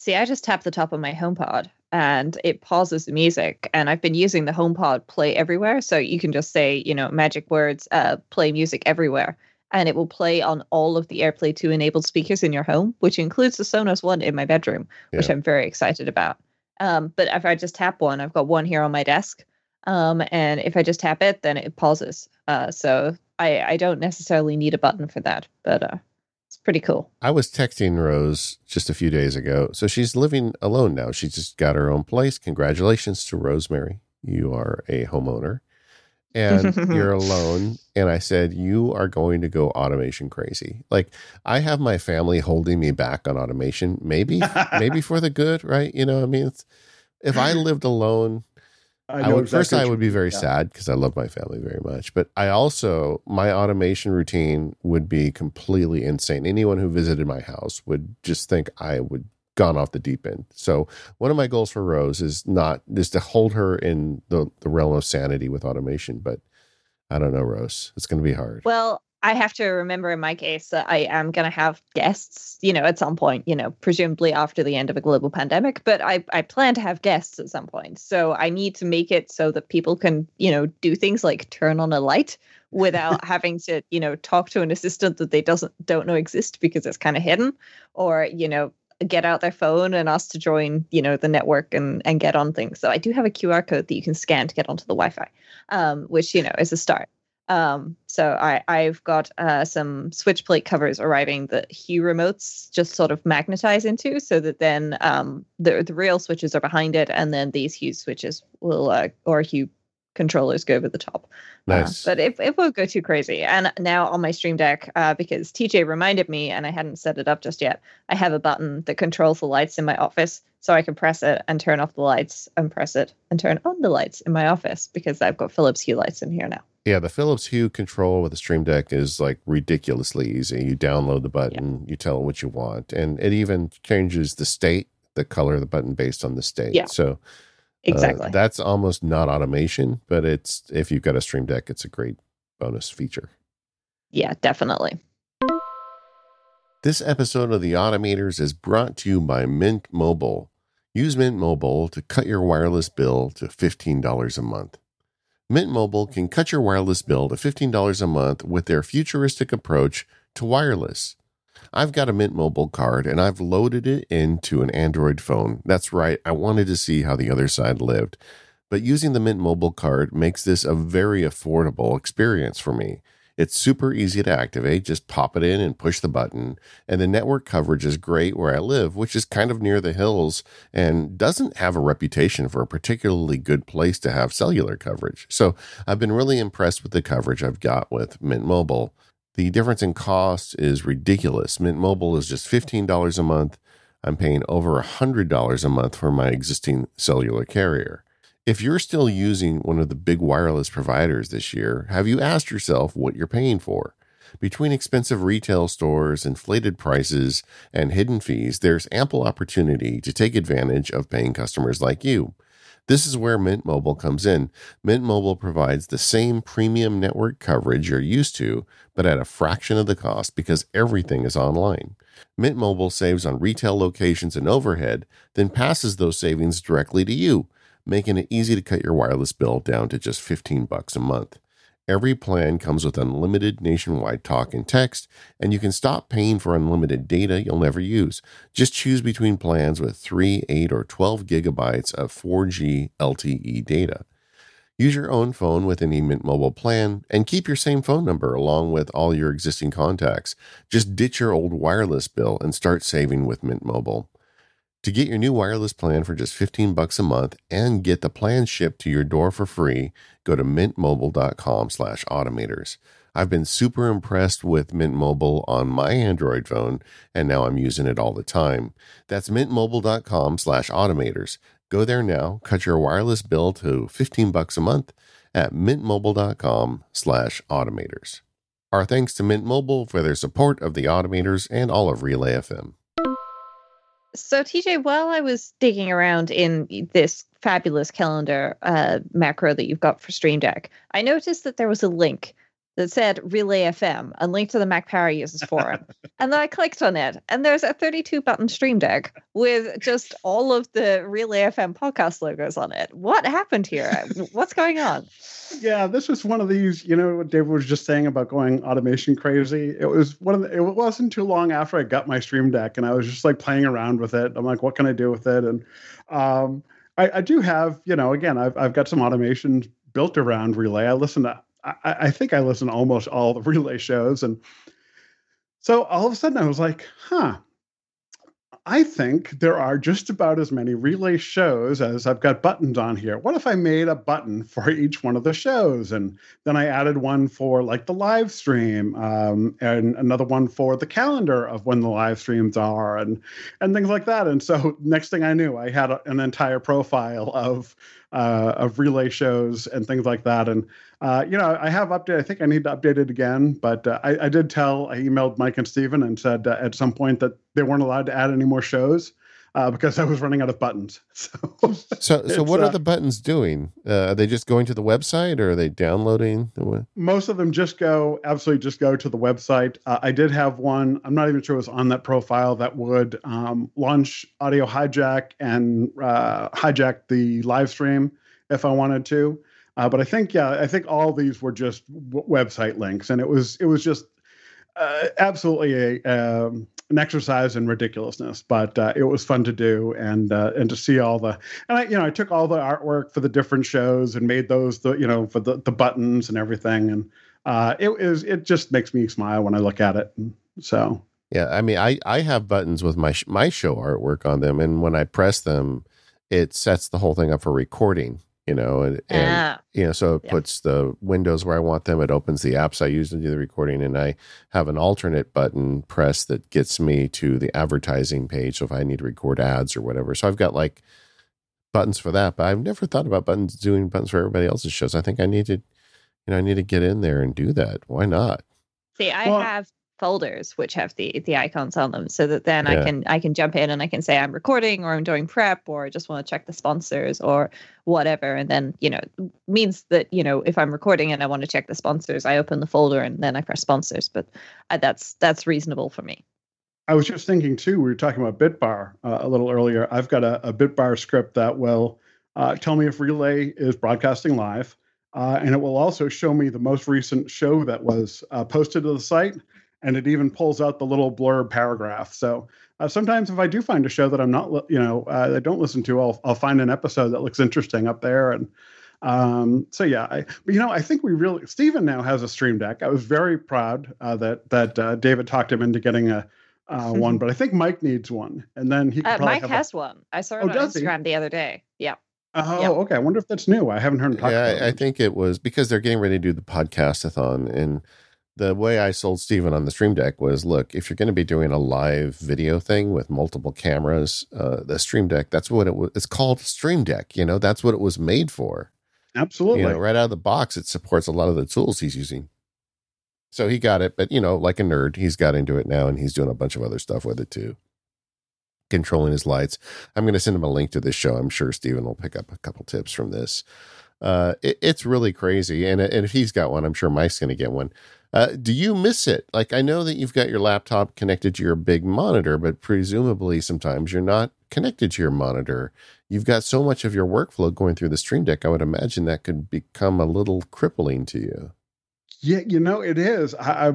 See, I just tap the top of my HomePod and it pauses the music. And I've been using the HomePod Play Everywhere, so you can just say, you know, magic words, uh, play music everywhere, and it will play on all of the AirPlay 2 enabled speakers in your home, which includes the Sonos one in my bedroom, yeah. which I'm very excited about. Um, but if I just tap one, I've got one here on my desk. Um, and if I just tap it, then it pauses. Uh, so I, I don't necessarily need a button for that, but uh, it's pretty cool. I was texting Rose just a few days ago. So she's living alone now. She just got her own place. Congratulations to Rosemary. You are a homeowner and you're alone. And I said, You are going to go automation crazy. Like, I have my family holding me back on automation, maybe, maybe for the good, right? You know, I mean, if I lived alone, I, I would exactly first I would be very yeah. sad because I love my family very much, but I also my automation routine would be completely insane. Anyone who visited my house would just think I would gone off the deep end. So one of my goals for Rose is not is to hold her in the the realm of sanity with automation, but I don't know, Rose. It's going to be hard. Well, I have to remember in my case that I am going to have guests, you know, at some point, you know, presumably after the end of a global pandemic, but I, I plan to have guests at some point. So I need to make it so that people can, you know, do things like turn on a light without having to, you know, talk to an assistant that they doesn't don't know exist because it's kind of hidden or, you know, get out their phone and ask to join, you know, the network and and get on things. So I do have a QR code that you can scan to get onto the Wi-Fi, um, which, you know, is a start. Um, so I, I've got uh, some switch plate covers arriving that Hue remotes just sort of magnetize into, so that then um, the the real switches are behind it, and then these Hue switches will uh, or Hue controllers go over the top. Uh, nice. Uh, but it, it won't go too crazy. And now on my Stream Deck, uh, because TJ reminded me and I hadn't set it up just yet, I have a button that controls the lights in my office. So I can press it and turn off the lights and press it and turn on the lights in my office because I've got Philips Hue lights in here now. Yeah, the Philips Hue control with the Stream Deck is like ridiculously easy. You download the button, yeah. you tell it what you want, and it even changes the state, the color of the button based on the state. Yeah. So Exactly. Uh, that's almost not automation, but it's if you've got a Stream Deck, it's a great bonus feature. Yeah, definitely. This episode of The Automators is brought to you by Mint Mobile. Use Mint Mobile to cut your wireless bill to $15 a month. Mint Mobile can cut your wireless bill to $15 a month with their futuristic approach to wireless. I've got a Mint Mobile card and I've loaded it into an Android phone. That's right, I wanted to see how the other side lived. But using the Mint Mobile card makes this a very affordable experience for me. It's super easy to activate. Just pop it in and push the button. And the network coverage is great where I live, which is kind of near the hills and doesn't have a reputation for a particularly good place to have cellular coverage. So I've been really impressed with the coverage I've got with Mint Mobile. The difference in cost is ridiculous. Mint Mobile is just $15 a month. I'm paying over $100 a month for my existing cellular carrier. If you're still using one of the big wireless providers this year, have you asked yourself what you're paying for? Between expensive retail stores, inflated prices, and hidden fees, there's ample opportunity to take advantage of paying customers like you. This is where Mint Mobile comes in. Mint Mobile provides the same premium network coverage you're used to, but at a fraction of the cost because everything is online. Mint Mobile saves on retail locations and overhead, then passes those savings directly to you making it easy to cut your wireless bill down to just 15 bucks a month. Every plan comes with unlimited nationwide talk and text, and you can stop paying for unlimited data you'll never use. Just choose between plans with 3, 8, or 12 gigabytes of 4G LTE data. Use your own phone with any Mint Mobile plan and keep your same phone number along with all your existing contacts. Just ditch your old wireless bill and start saving with Mint Mobile. To get your new wireless plan for just 15 bucks a month and get the plan shipped to your door for free, go to mintmobile.com/automators. I've been super impressed with Mint Mobile on my Android phone and now I'm using it all the time. That's mintmobile.com/automators. Go there now, cut your wireless bill to 15 bucks a month at mintmobile.com/automators. Our thanks to Mint Mobile for their support of the automators and all of Relay FM. So, TJ, while I was digging around in this fabulous calendar uh, macro that you've got for Stream Deck, I noticed that there was a link that said Relay FM, a link to the Mac Power Users Forum. and then I clicked on it, and there's a 32 button Stream Deck with just all of the Relay FM podcast logos on it. What happened here? What's going on? Yeah, this was one of these, you know, what David was just saying about going automation crazy. It was one of the, it wasn't too long after I got my Stream Deck and I was just like playing around with it. I'm like, what can I do with it? And um, I, I do have, you know, again, I've, I've got some automation built around Relay. I listen to I, I think I listen to almost all the relay shows. And so all of a sudden I was like, huh, I think there are just about as many relay shows as I've got buttons on here. What if I made a button for each one of the shows? And then I added one for like the live stream um, and another one for the calendar of when the live streams are and and things like that. And so next thing I knew, I had a, an entire profile of uh, of relay shows and things like that. And uh, you know, I have updated. I think I need to update it again, but uh, I, I, did tell. I emailed Mike and Stephen and said uh, at some point that they weren't allowed to add any more shows uh, because I was running out of buttons. So, so, so what are uh, the buttons doing? are they just going to the website, or are they downloading? The Most of them just go absolutely just go to the website. I did have one. I'm not even sure it was on that profile that would um, launch audio hijack and hijack the live stream if I wanted to. Uh, but I think yeah, I think all these were just w- website links, and it was it was just uh, absolutely a um, an exercise in ridiculousness. But uh, it was fun to do, and uh, and to see all the and I you know I took all the artwork for the different shows and made those the you know for the the buttons and everything, and uh, it is it just makes me smile when I look at it. And so yeah, I mean I I have buttons with my my show artwork on them, and when I press them, it sets the whole thing up for recording you know, and, and ah. you know, so it yeah. puts the windows where I want them. It opens the apps I use to do the recording, and I have an alternate button press that gets me to the advertising page. So if I need to record ads or whatever, so I've got like buttons for that. But I've never thought about buttons doing buttons for everybody else's shows. I think I need to, you know, I need to get in there and do that. Why not? See, I well, have folders which have the the icons on them so that then yeah. I can I can jump in and I can say I'm recording or I'm doing prep or I just want to check the sponsors or whatever and then you know means that you know if I'm recording and I want to check the sponsors I open the folder and then I press sponsors but uh, that's that's reasonable for me. I was just thinking too we were talking about Bitbar uh, a little earlier I've got a, a Bitbar script that will uh, tell me if relay is broadcasting live uh, and it will also show me the most recent show that was uh, posted to the site, and it even pulls out the little blurb paragraph. So uh, sometimes if I do find a show that I'm not, you know, uh, I don't listen to, I'll I'll find an episode that looks interesting up there, and um, so yeah, I, but you know, I think we really Stephen now has a Stream Deck. I was very proud uh, that that uh, David talked him into getting a uh, one, but I think Mike needs one, and then he. Uh, Mike has a... one. I saw it oh, on Instagram he? the other day. Yeah. Oh, yep. okay. I wonder if that's new. I haven't heard him talk. Yeah, I, I, think it was because they're getting ready to do the podcastathon, and the way I sold Stephen on the Stream Deck was, look, if you're going to be doing a live video thing with multiple cameras, uh, the Stream Deck, that's what it was. It's called Stream Deck. You know, that's what it was made for. Absolutely. You know, right out of the box, it supports a lot of the tools he's using. So he got it, but you know, like a nerd, he's got into it now, and he's doing a bunch of other stuff with it too controlling his lights. I'm going to send him a link to this show. I'm sure Stephen will pick up a couple tips from this. Uh, it, it's really crazy. And, and if he's got one, I'm sure Mike's going to get one. Uh, do you miss it? Like, I know that you've got your laptop connected to your big monitor, but presumably sometimes you're not connected to your monitor. You've got so much of your workflow going through the Stream Deck. I would imagine that could become a little crippling to you. Yeah, you know, it is. I,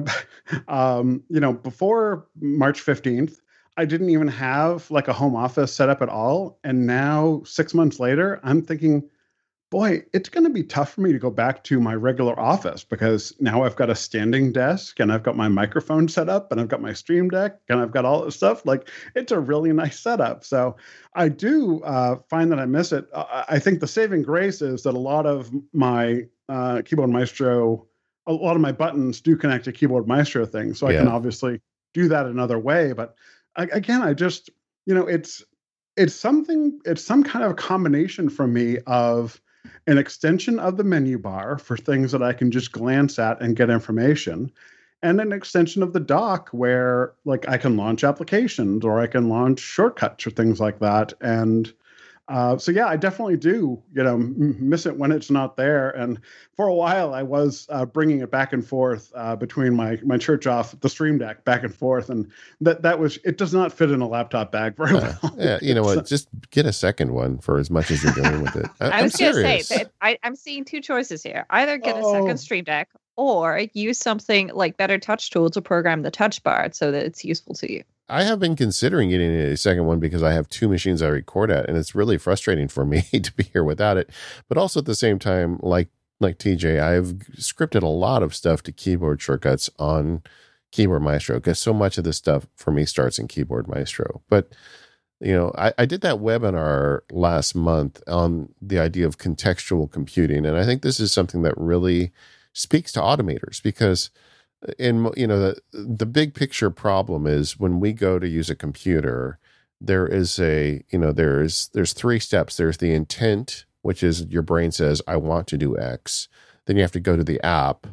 I um, you know, before March 15th, I didn't even have like a home office set up at all. And now, six months later, I'm thinking, boy, it's going to be tough for me to go back to my regular office because now I've got a standing desk and I've got my microphone set up and I've got my stream deck and I've got all this stuff. Like it's a really nice setup. So I do uh, find that I miss it. I think the saving grace is that a lot of my uh, Keyboard Maestro, a lot of my buttons do connect to Keyboard Maestro things. So I can obviously do that another way. But again, I just, you know, it's it's something, it's some kind of combination for me of an extension of the menu bar for things that I can just glance at and get information, and an extension of the dock where like I can launch applications or I can launch shortcuts or things like that. And uh, so yeah, I definitely do, you know, m- miss it when it's not there. And for a while, I was uh, bringing it back and forth uh, between my my church off the Stream Deck back and forth, and that that was it does not fit in a laptop bag very well. yeah, you know what? Just get a second one for as much as you're doing with it. I, I was going to say that I, am seeing two choices here: either get oh. a second Stream Deck or use something like Better Touch Tool to program the touch bar so that it's useful to you. I have been considering getting a second one because I have two machines I record at, and it's really frustrating for me to be here without it. But also at the same time, like like TJ, I've scripted a lot of stuff to keyboard shortcuts on Keyboard Maestro because so much of this stuff for me starts in Keyboard Maestro. But you know, I, I did that webinar last month on the idea of contextual computing, and I think this is something that really speaks to automators because in you know the the big picture problem is when we go to use a computer there is a you know there's there's three steps. There's the intent which is your brain says i want to do x. Then you have to go to the app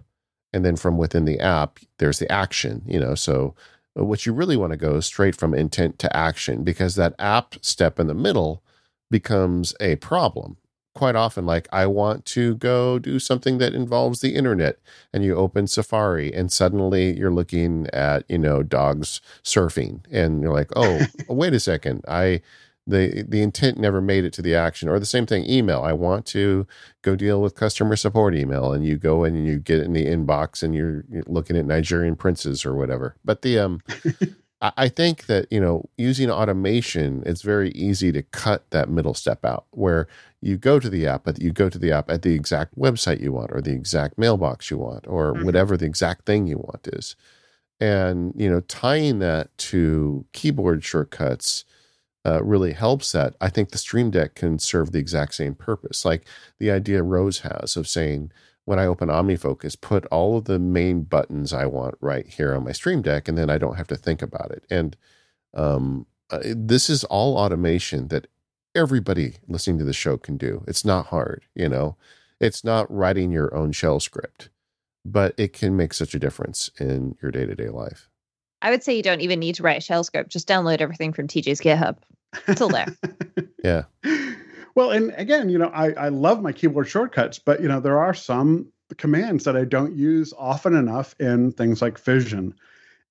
and then from within the app there's the action you know? So uh, what you really want to go straight from intent to action because that app step in the middle becomes a problem quite often like i want to go do something that involves the internet and you open safari and suddenly you're looking at you know dogs surfing and you're like oh wait a second. I the the intent never made it to the action. Or the same thing email. I want to go deal with customer support email and you go in and you get in the inbox and you're, you're looking at nigerian princes or whatever. But the um I think that you know using automation, it's very easy to cut that middle step out where you go to the app, but you go to the app at the exact website you want, or the exact mailbox you want, or mm-hmm. whatever the exact thing you want is, and you know tying that to keyboard shortcuts. Uh, really helps that. I think the Stream Deck can serve the exact same purpose. Like the idea Rose has of saying, when I open OmniFocus, put all of the main buttons I want right here on my Stream Deck, and then I don't have to think about it. And um, uh, this is all automation that everybody listening to the show can do. It's not hard, you know. It's not writing your own shell script, but it can make such a difference in your day to day life. I would say you don't even need to write a shell script. Just download everything from TJ's GitHub. It's all there. yeah. Well, and again, you know, I, I love my keyboard shortcuts, but you know, there are some commands that I don't use often enough in things like Fission.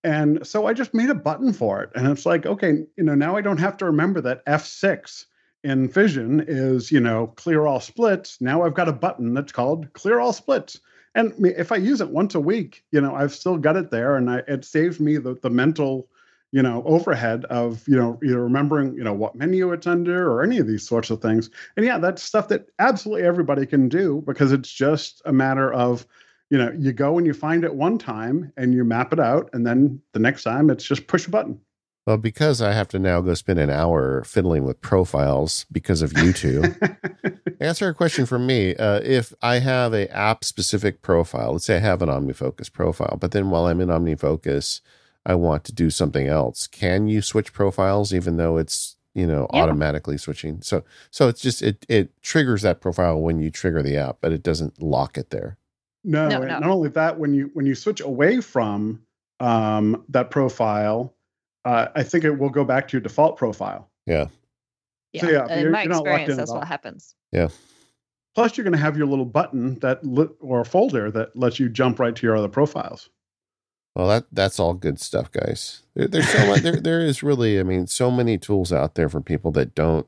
And so I just made a button for it. And it's like, okay, you know, now I don't have to remember that F6 in Fission is, you know, clear all splits. Now I've got a button that's called clear all splits. And if I use it once a week, you know, I've still got it there and I, it saves me the, the mental, you know, overhead of, you know, either remembering, you know, what menu it's under or any of these sorts of things. And yeah, that's stuff that absolutely everybody can do because it's just a matter of, you know, you go and you find it one time and you map it out. And then the next time it's just push a button. Well, because I have to now go spend an hour fiddling with profiles because of YouTube. answer a question for me. Uh, if I have a app specific profile, let's say I have an OmniFocus profile, but then while I'm in OmniFocus, I want to do something else. Can you switch profiles even though it's you know yeah. automatically switching? So so it's just it it triggers that profile when you trigger the app, but it doesn't lock it there. No, no, no. not only that, when you when you switch away from um, that profile uh, I think it will go back to your default profile. Yeah. Yeah. So, yeah in my experience, that's what happens. Yeah. Plus, you're going to have your little button that li- or folder that lets you jump right to your other profiles. Well, that that's all good stuff, guys. There, there's so much, there there is really, I mean, so many tools out there for people that don't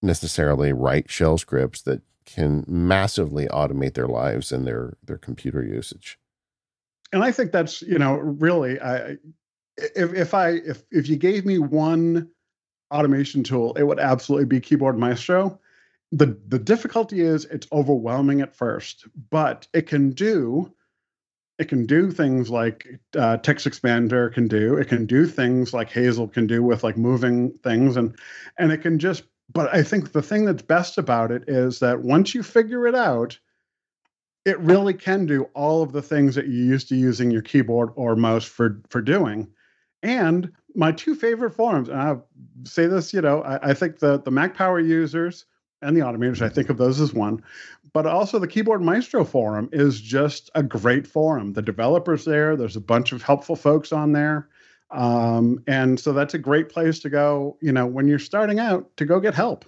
necessarily write shell scripts that can massively automate their lives and their their computer usage. And I think that's you know really I if if I if if you gave me one automation tool, it would absolutely be Keyboard Maestro. The the difficulty is it's overwhelming at first, but it can do it can do things like uh, TextExpander can do. It can do things like Hazel can do with like moving things, and and it can just. But I think the thing that's best about it is that once you figure it out, it really can do all of the things that you used to using your keyboard or mouse for for doing. And my two favorite forms and I say this, you know, I, I think the the Mac Power users and the automators, I think of those as one, but also the Keyboard Maestro forum is just a great forum. The developers there, there's a bunch of helpful folks on there. Um, and so that's a great place to go, you know, when you're starting out to go get help.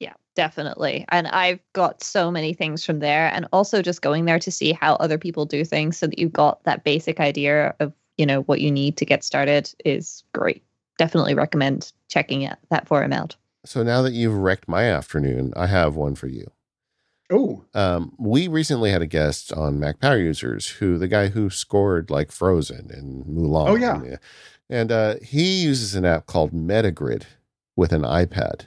Yeah, definitely. And I've got so many things from there. And also just going there to see how other people do things so that you've got that basic idea of you know what you need to get started is great. Definitely recommend checking it, that forum out. So now that you've wrecked my afternoon, I have one for you. Oh, um, we recently had a guest on Mac Power Users who the guy who scored like Frozen and Mulan. Oh yeah, and, and uh, he uses an app called Metagrid with an iPad,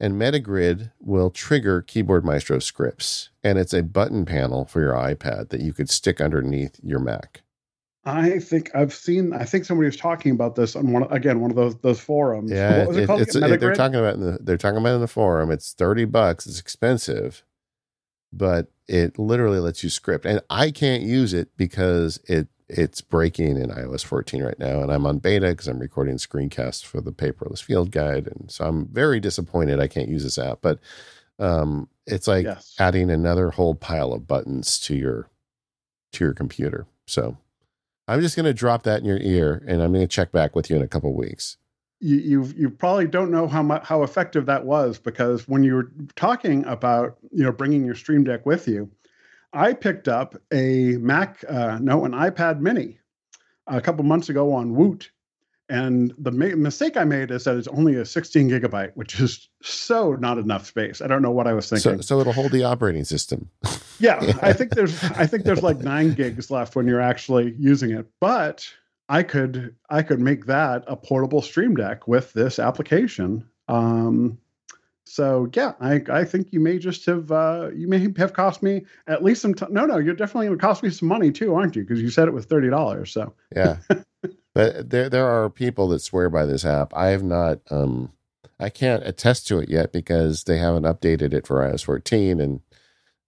and Metagrid will trigger Keyboard Maestro scripts, and it's a button panel for your iPad that you could stick underneath your Mac. I think I've seen. I think somebody was talking about this on one again one of those those forums. Yeah, it, it it's it, they're talking about in the they're talking about in the forum. It's thirty bucks. It's expensive, but it literally lets you script, and I can't use it because it it's breaking in iOS 14 right now, and I'm on beta because I'm recording screencasts for the paperless field guide, and so I'm very disappointed I can't use this app. But um, it's like yes. adding another whole pile of buttons to your to your computer. So I'm just going to drop that in your ear, and I'm going to check back with you in a couple weeks. You, you you probably don't know how much how effective that was because when you were talking about you know bringing your Stream Deck with you, I picked up a Mac uh, no an iPad Mini a couple months ago on Woot, and the ma- mistake I made is that it's only a 16 gigabyte, which is so not enough space. I don't know what I was thinking. So, so it'll hold the operating system. yeah, yeah, I think there's I think there's like nine gigs left when you're actually using it. But I could I could make that a portable Stream Deck with this application. Um, so yeah, I I think you may just have uh, you may have cost me at least some. T- no, no, you're definitely going to cost me some money too, aren't you? Because you said it was thirty dollars. So yeah. But there there are people that swear by this app. I have not um I can't attest to it yet because they haven't updated it for iOS 14 and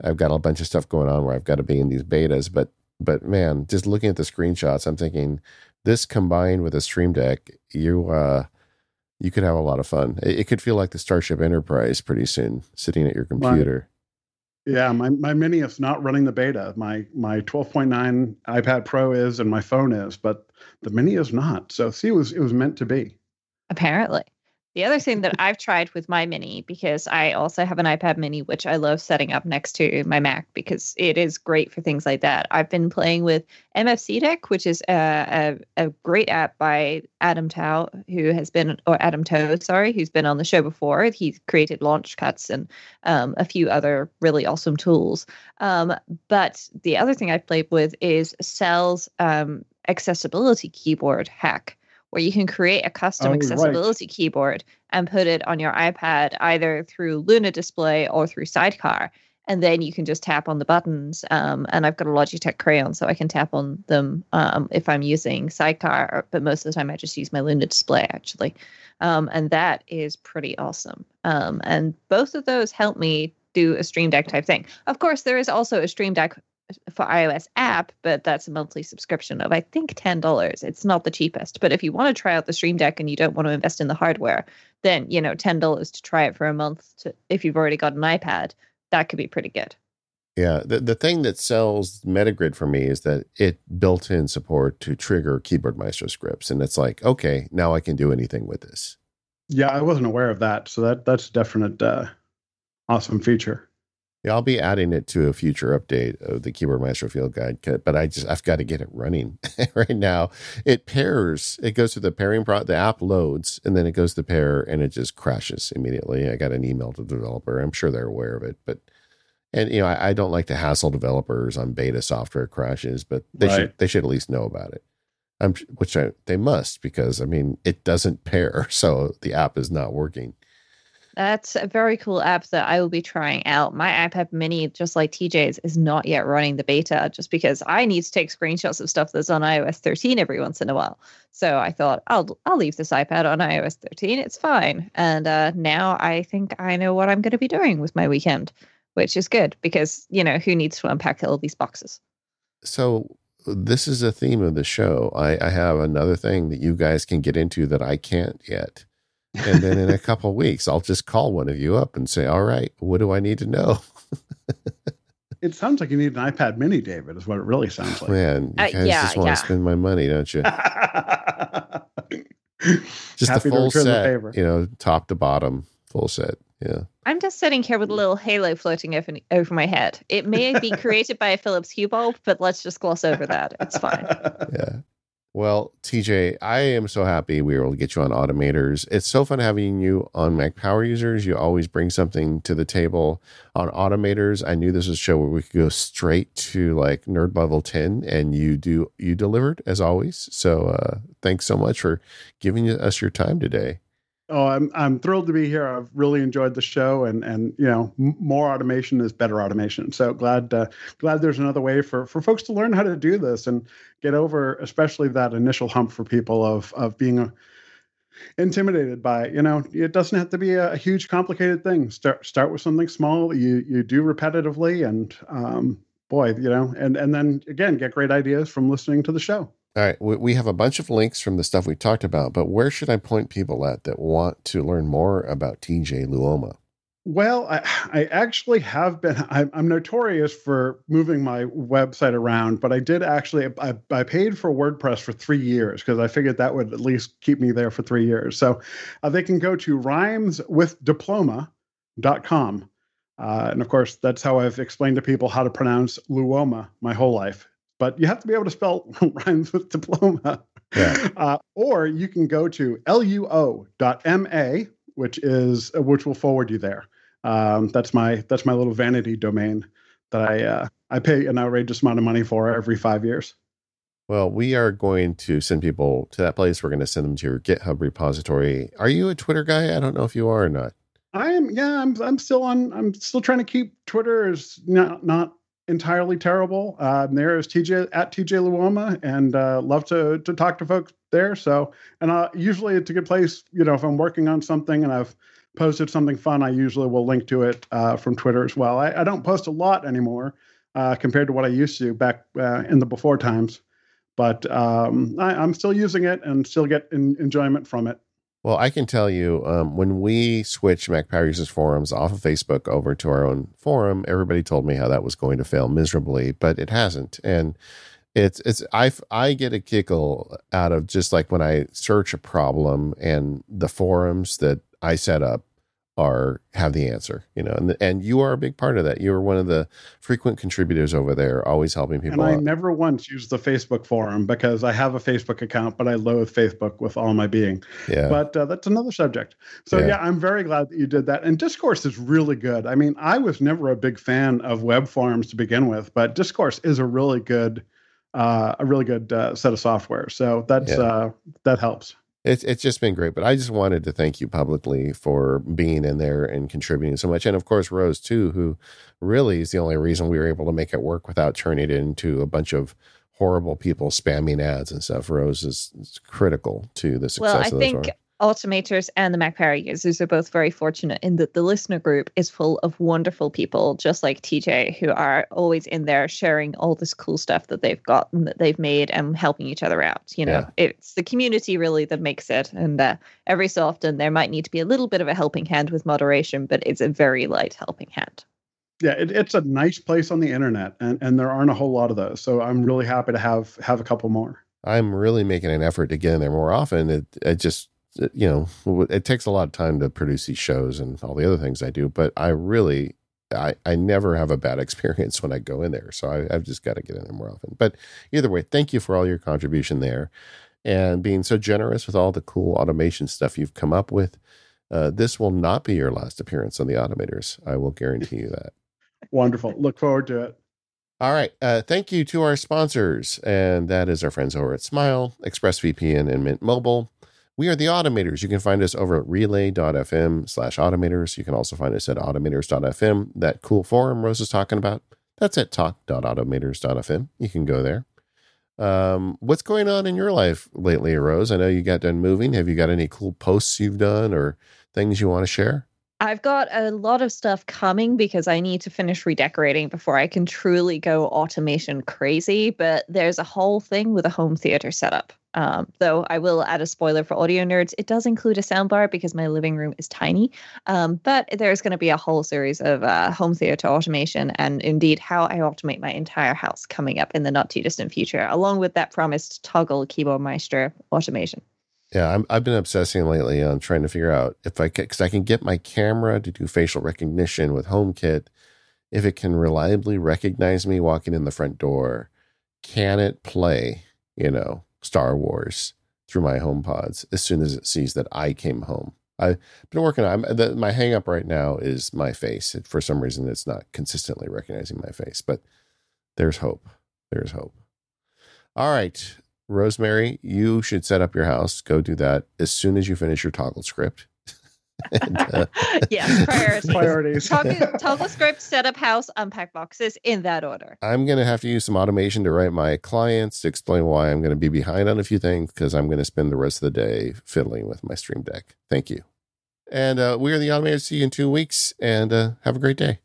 I've got a bunch of stuff going on where I've got to be in these betas, but but man, just looking at the screenshots, I'm thinking this combined with a Stream Deck, you uh you could have a lot of fun. It, it could feel like the Starship Enterprise pretty soon, sitting at your computer. Yeah, my, my mini is not running the beta. My my 12.9 iPad Pro is and my phone is, but the mini is not. So see, it was it was meant to be. Apparently. The other thing that I've tried with my mini, because I also have an iPad mini, which I love setting up next to my Mac because it is great for things like that. I've been playing with MFCDeck, which is a, a, a great app by Adam Tao, who has been, or Adam Tow, sorry, who's been on the show before. He's created Launchcuts and um, a few other really awesome tools. Um, but the other thing I've played with is Cell's um, accessibility keyboard hack where you can create a custom oh, accessibility right. keyboard and put it on your iPad either through Luna Display or through Sidecar. And then you can just tap on the buttons. Um, and I've got a Logitech Crayon, so I can tap on them um, if I'm using Sidecar. But most of the time, I just use my Luna Display actually. Um, and that is pretty awesome. Um, and both of those help me do a Stream Deck type thing. Of course, there is also a Stream Deck for iOS app, but that's a monthly subscription of I think ten dollars. It's not the cheapest, but if you want to try out the Stream Deck and you don't want to invest in the hardware, then you know ten dollars to try it for a month. To if you've already got an iPad, that could be pretty good. Yeah, the the thing that sells Metagrid for me is that it built in support to trigger Keyboard Maestro scripts, and it's like okay, now I can do anything with this. Yeah, I wasn't aware of that, so that that's a definite uh, awesome feature. Yeah, I'll be adding it to a future update of the Keyboard Maestro Field Guide, but I just I've got to get it running right now. It pairs, it goes to the pairing pro. The app loads, and then it goes to pair, and it just crashes immediately. I got an email to the developer. I'm sure they're aware of it, but and you know I, I don't like to hassle developers on beta software crashes, but they right. should they should at least know about it. I'm which I, they must because I mean it doesn't pair, so the app is not working. That's a very cool app that I will be trying out. My iPad mini, just like TJ's, is not yet running the beta just because I need to take screenshots of stuff that's on iOS 13 every once in a while. So I thought I'll I'll leave this iPad on iOS 13. It's fine. And uh, now I think I know what I'm going to be doing with my weekend, which is good because you know who needs to unpack all these boxes. So this is a theme of the show. I, I have another thing that you guys can get into that I can't yet and then in a couple weeks, I'll just call one of you up and say, "All right, what do I need to know?" it sounds like you need an iPad Mini, David. Is what it really sounds like. Man, you uh, guys uh, yeah, just want yeah. to spend my money, don't you? just Happy the full set, the you know, top to bottom, full set. Yeah. I'm just sitting here with a little halo floating over, over my head. It may be created by a Philips Hue bulb, but let's just gloss over that. It's fine. Yeah. Well, TJ, I am so happy we were able to get you on Automators. It's so fun having you on Mac Power Users. You always bring something to the table on Automators. I knew this was a show where we could go straight to like nerd level 10 and you do you delivered as always. So, uh thanks so much for giving us your time today. Oh, I'm I'm thrilled to be here. I've really enjoyed the show, and and you know, more automation is better automation. So glad uh, glad there's another way for for folks to learn how to do this and get over, especially that initial hump for people of of being a, uh, intimidated by you know it doesn't have to be a, a, huge complicated thing start start with something small you you do repetitively and um boy you know and and then again get great ideas from listening to the show all right, we have a bunch of links from the stuff we talked about, but where should I point people at that want to learn more about TJ Luoma? Well, I, I actually have been. I, I'm notorious for moving my website around, but I did actually. I, I paid for WordPress for three years because I figured that would at least keep me there for three years. So uh, they can go to rhymeswithdiploma.com. Uh, and of course, that's how I've explained to people how to pronounce Luoma my whole life but you have to be able to spell rhymes with diploma. Yeah. Uh, or you can go to luo.ma, which is uh, which will forward you there. Um, that's my that's my little vanity domain that I uh, I pay an outrageous amount of money for every five years. Well, we are going to send people to that place. We're going to send them to your GitHub repository. Are you a Twitter guy? I don't know if you are or not. I am. Yeah, I'm. I'm still on. I'm still trying to keep Twitter is not not entirely terrible. Uh, there is TJ at TJ Luoma, and uh, love to to talk to folks there. So, and uh, usually it's a good place. You know, if I'm working on something and I've posted something fun, I usually will link to it uh, from Twitter as well. I, I, don't post a lot anymore uh, compared to what I used to back uh, in the before times, but um, I, am still using it and still get in, enjoyment from it. Well, I can tell you um, when we switched Mac Power Users forums off of Facebook over to our own forum, everybody told me how that was going to fail miserably, but it hasn't. And it's it's I I get a kickle out of just like when I search a problem and the forums that I set up are have the answer, you know, and and you are a big part of that. You are one of the frequent contributors over there, always helping people. And I out. never once used the Facebook forum because I have a Facebook account, but I loathe Facebook with all my being. Yeah. But uh, that's another subject. So yeah. yeah, I'm very glad that you did that. And Discourse is really good. I mean, I was never a big fan of web forums to begin with, but Discourse is a really good, uh, a really good uh, set of software. So that's yeah. Uh, that helps it's it's just been great. But I just wanted to thank you publicly for being in there and contributing so much, and of course Rose too, who really is the only reason we were able to make it work without turning it into a bunch of horrible people spamming ads and stuff. Rose is, is critical to the success. Well, I think Automators and the Mac Power users are both very fortunate in that the listener group is full of wonderful people, just like TJ, who are always in there sharing all this cool stuff that they've got and that they've made and helping each other out. You know, yeah. it's the community really that makes it. And uh, every so often there might need to be a little bit of a helping hand with moderation, but it's a very light helping hand. Yeah, it, it's a nice place on the internet, and, and there aren't a whole lot of those. So I'm really happy to have have a couple more. I'm really making an effort to get in there more often. It, it just you know, it takes a lot of time to produce these shows and all the other things I do, but I really, I, I never have a bad experience when I go in there. So I, I've just got to get in there more often. But either way, thank you for all your contribution there and being so generous with all the cool automation stuff you've come up with. Uh, this will not be your last appearance on the Automators. I will guarantee you that. Wonderful. Look forward to it. All right. Uh, thank you to our sponsors, and that is our friends over at Smile, ExpressVPN, and Mint Mobile. We are the Automators. You can find us over at relay.fm slash automators. You can also find us at automators.fm. That cool forum Rose is talking about, that's at talk.automators.fm. You can go there. Um, what's going on in your life lately, Rose? I know you got done moving. Have you got any cool posts you've done or things you want to share? I've got a lot of stuff coming because I need to finish redecorating before I can truly go automation crazy. But there's a whole thing with a home theater setup. Um, though I will add a spoiler for audio nerds, it does include a soundbar because my living room is tiny. Um, but there's going to be a whole series of uh, home theater automation and indeed how I automate my entire house coming up in the not too distant future, along with that promised Toggl keyboard maestro automation. Yeah, i have been obsessing lately on trying to figure out if I because I can get my camera to do facial recognition with HomeKit. If it can reliably recognize me walking in the front door, can it play, you know, Star Wars through my HomePods as soon as it sees that I came home. I've been working on the, my hang up right now is my face. For some reason, it's not consistently recognizing my face, but there's hope. There's hope. All right, Rosemary, you should set up your house. Go do that as soon as you finish your Toggl script and, uh, yes, priorities. priorities. Toggl, Toggl script, set up house, unpack boxes in that order. I'm going to have to use some automation to write my clients to explain why I'm going to be behind on a few things because I'm going to spend the rest of the day fiddling with my Stream Deck. Thank you. And uh, we are the Automators. See you in two weeks and uh, have a great day.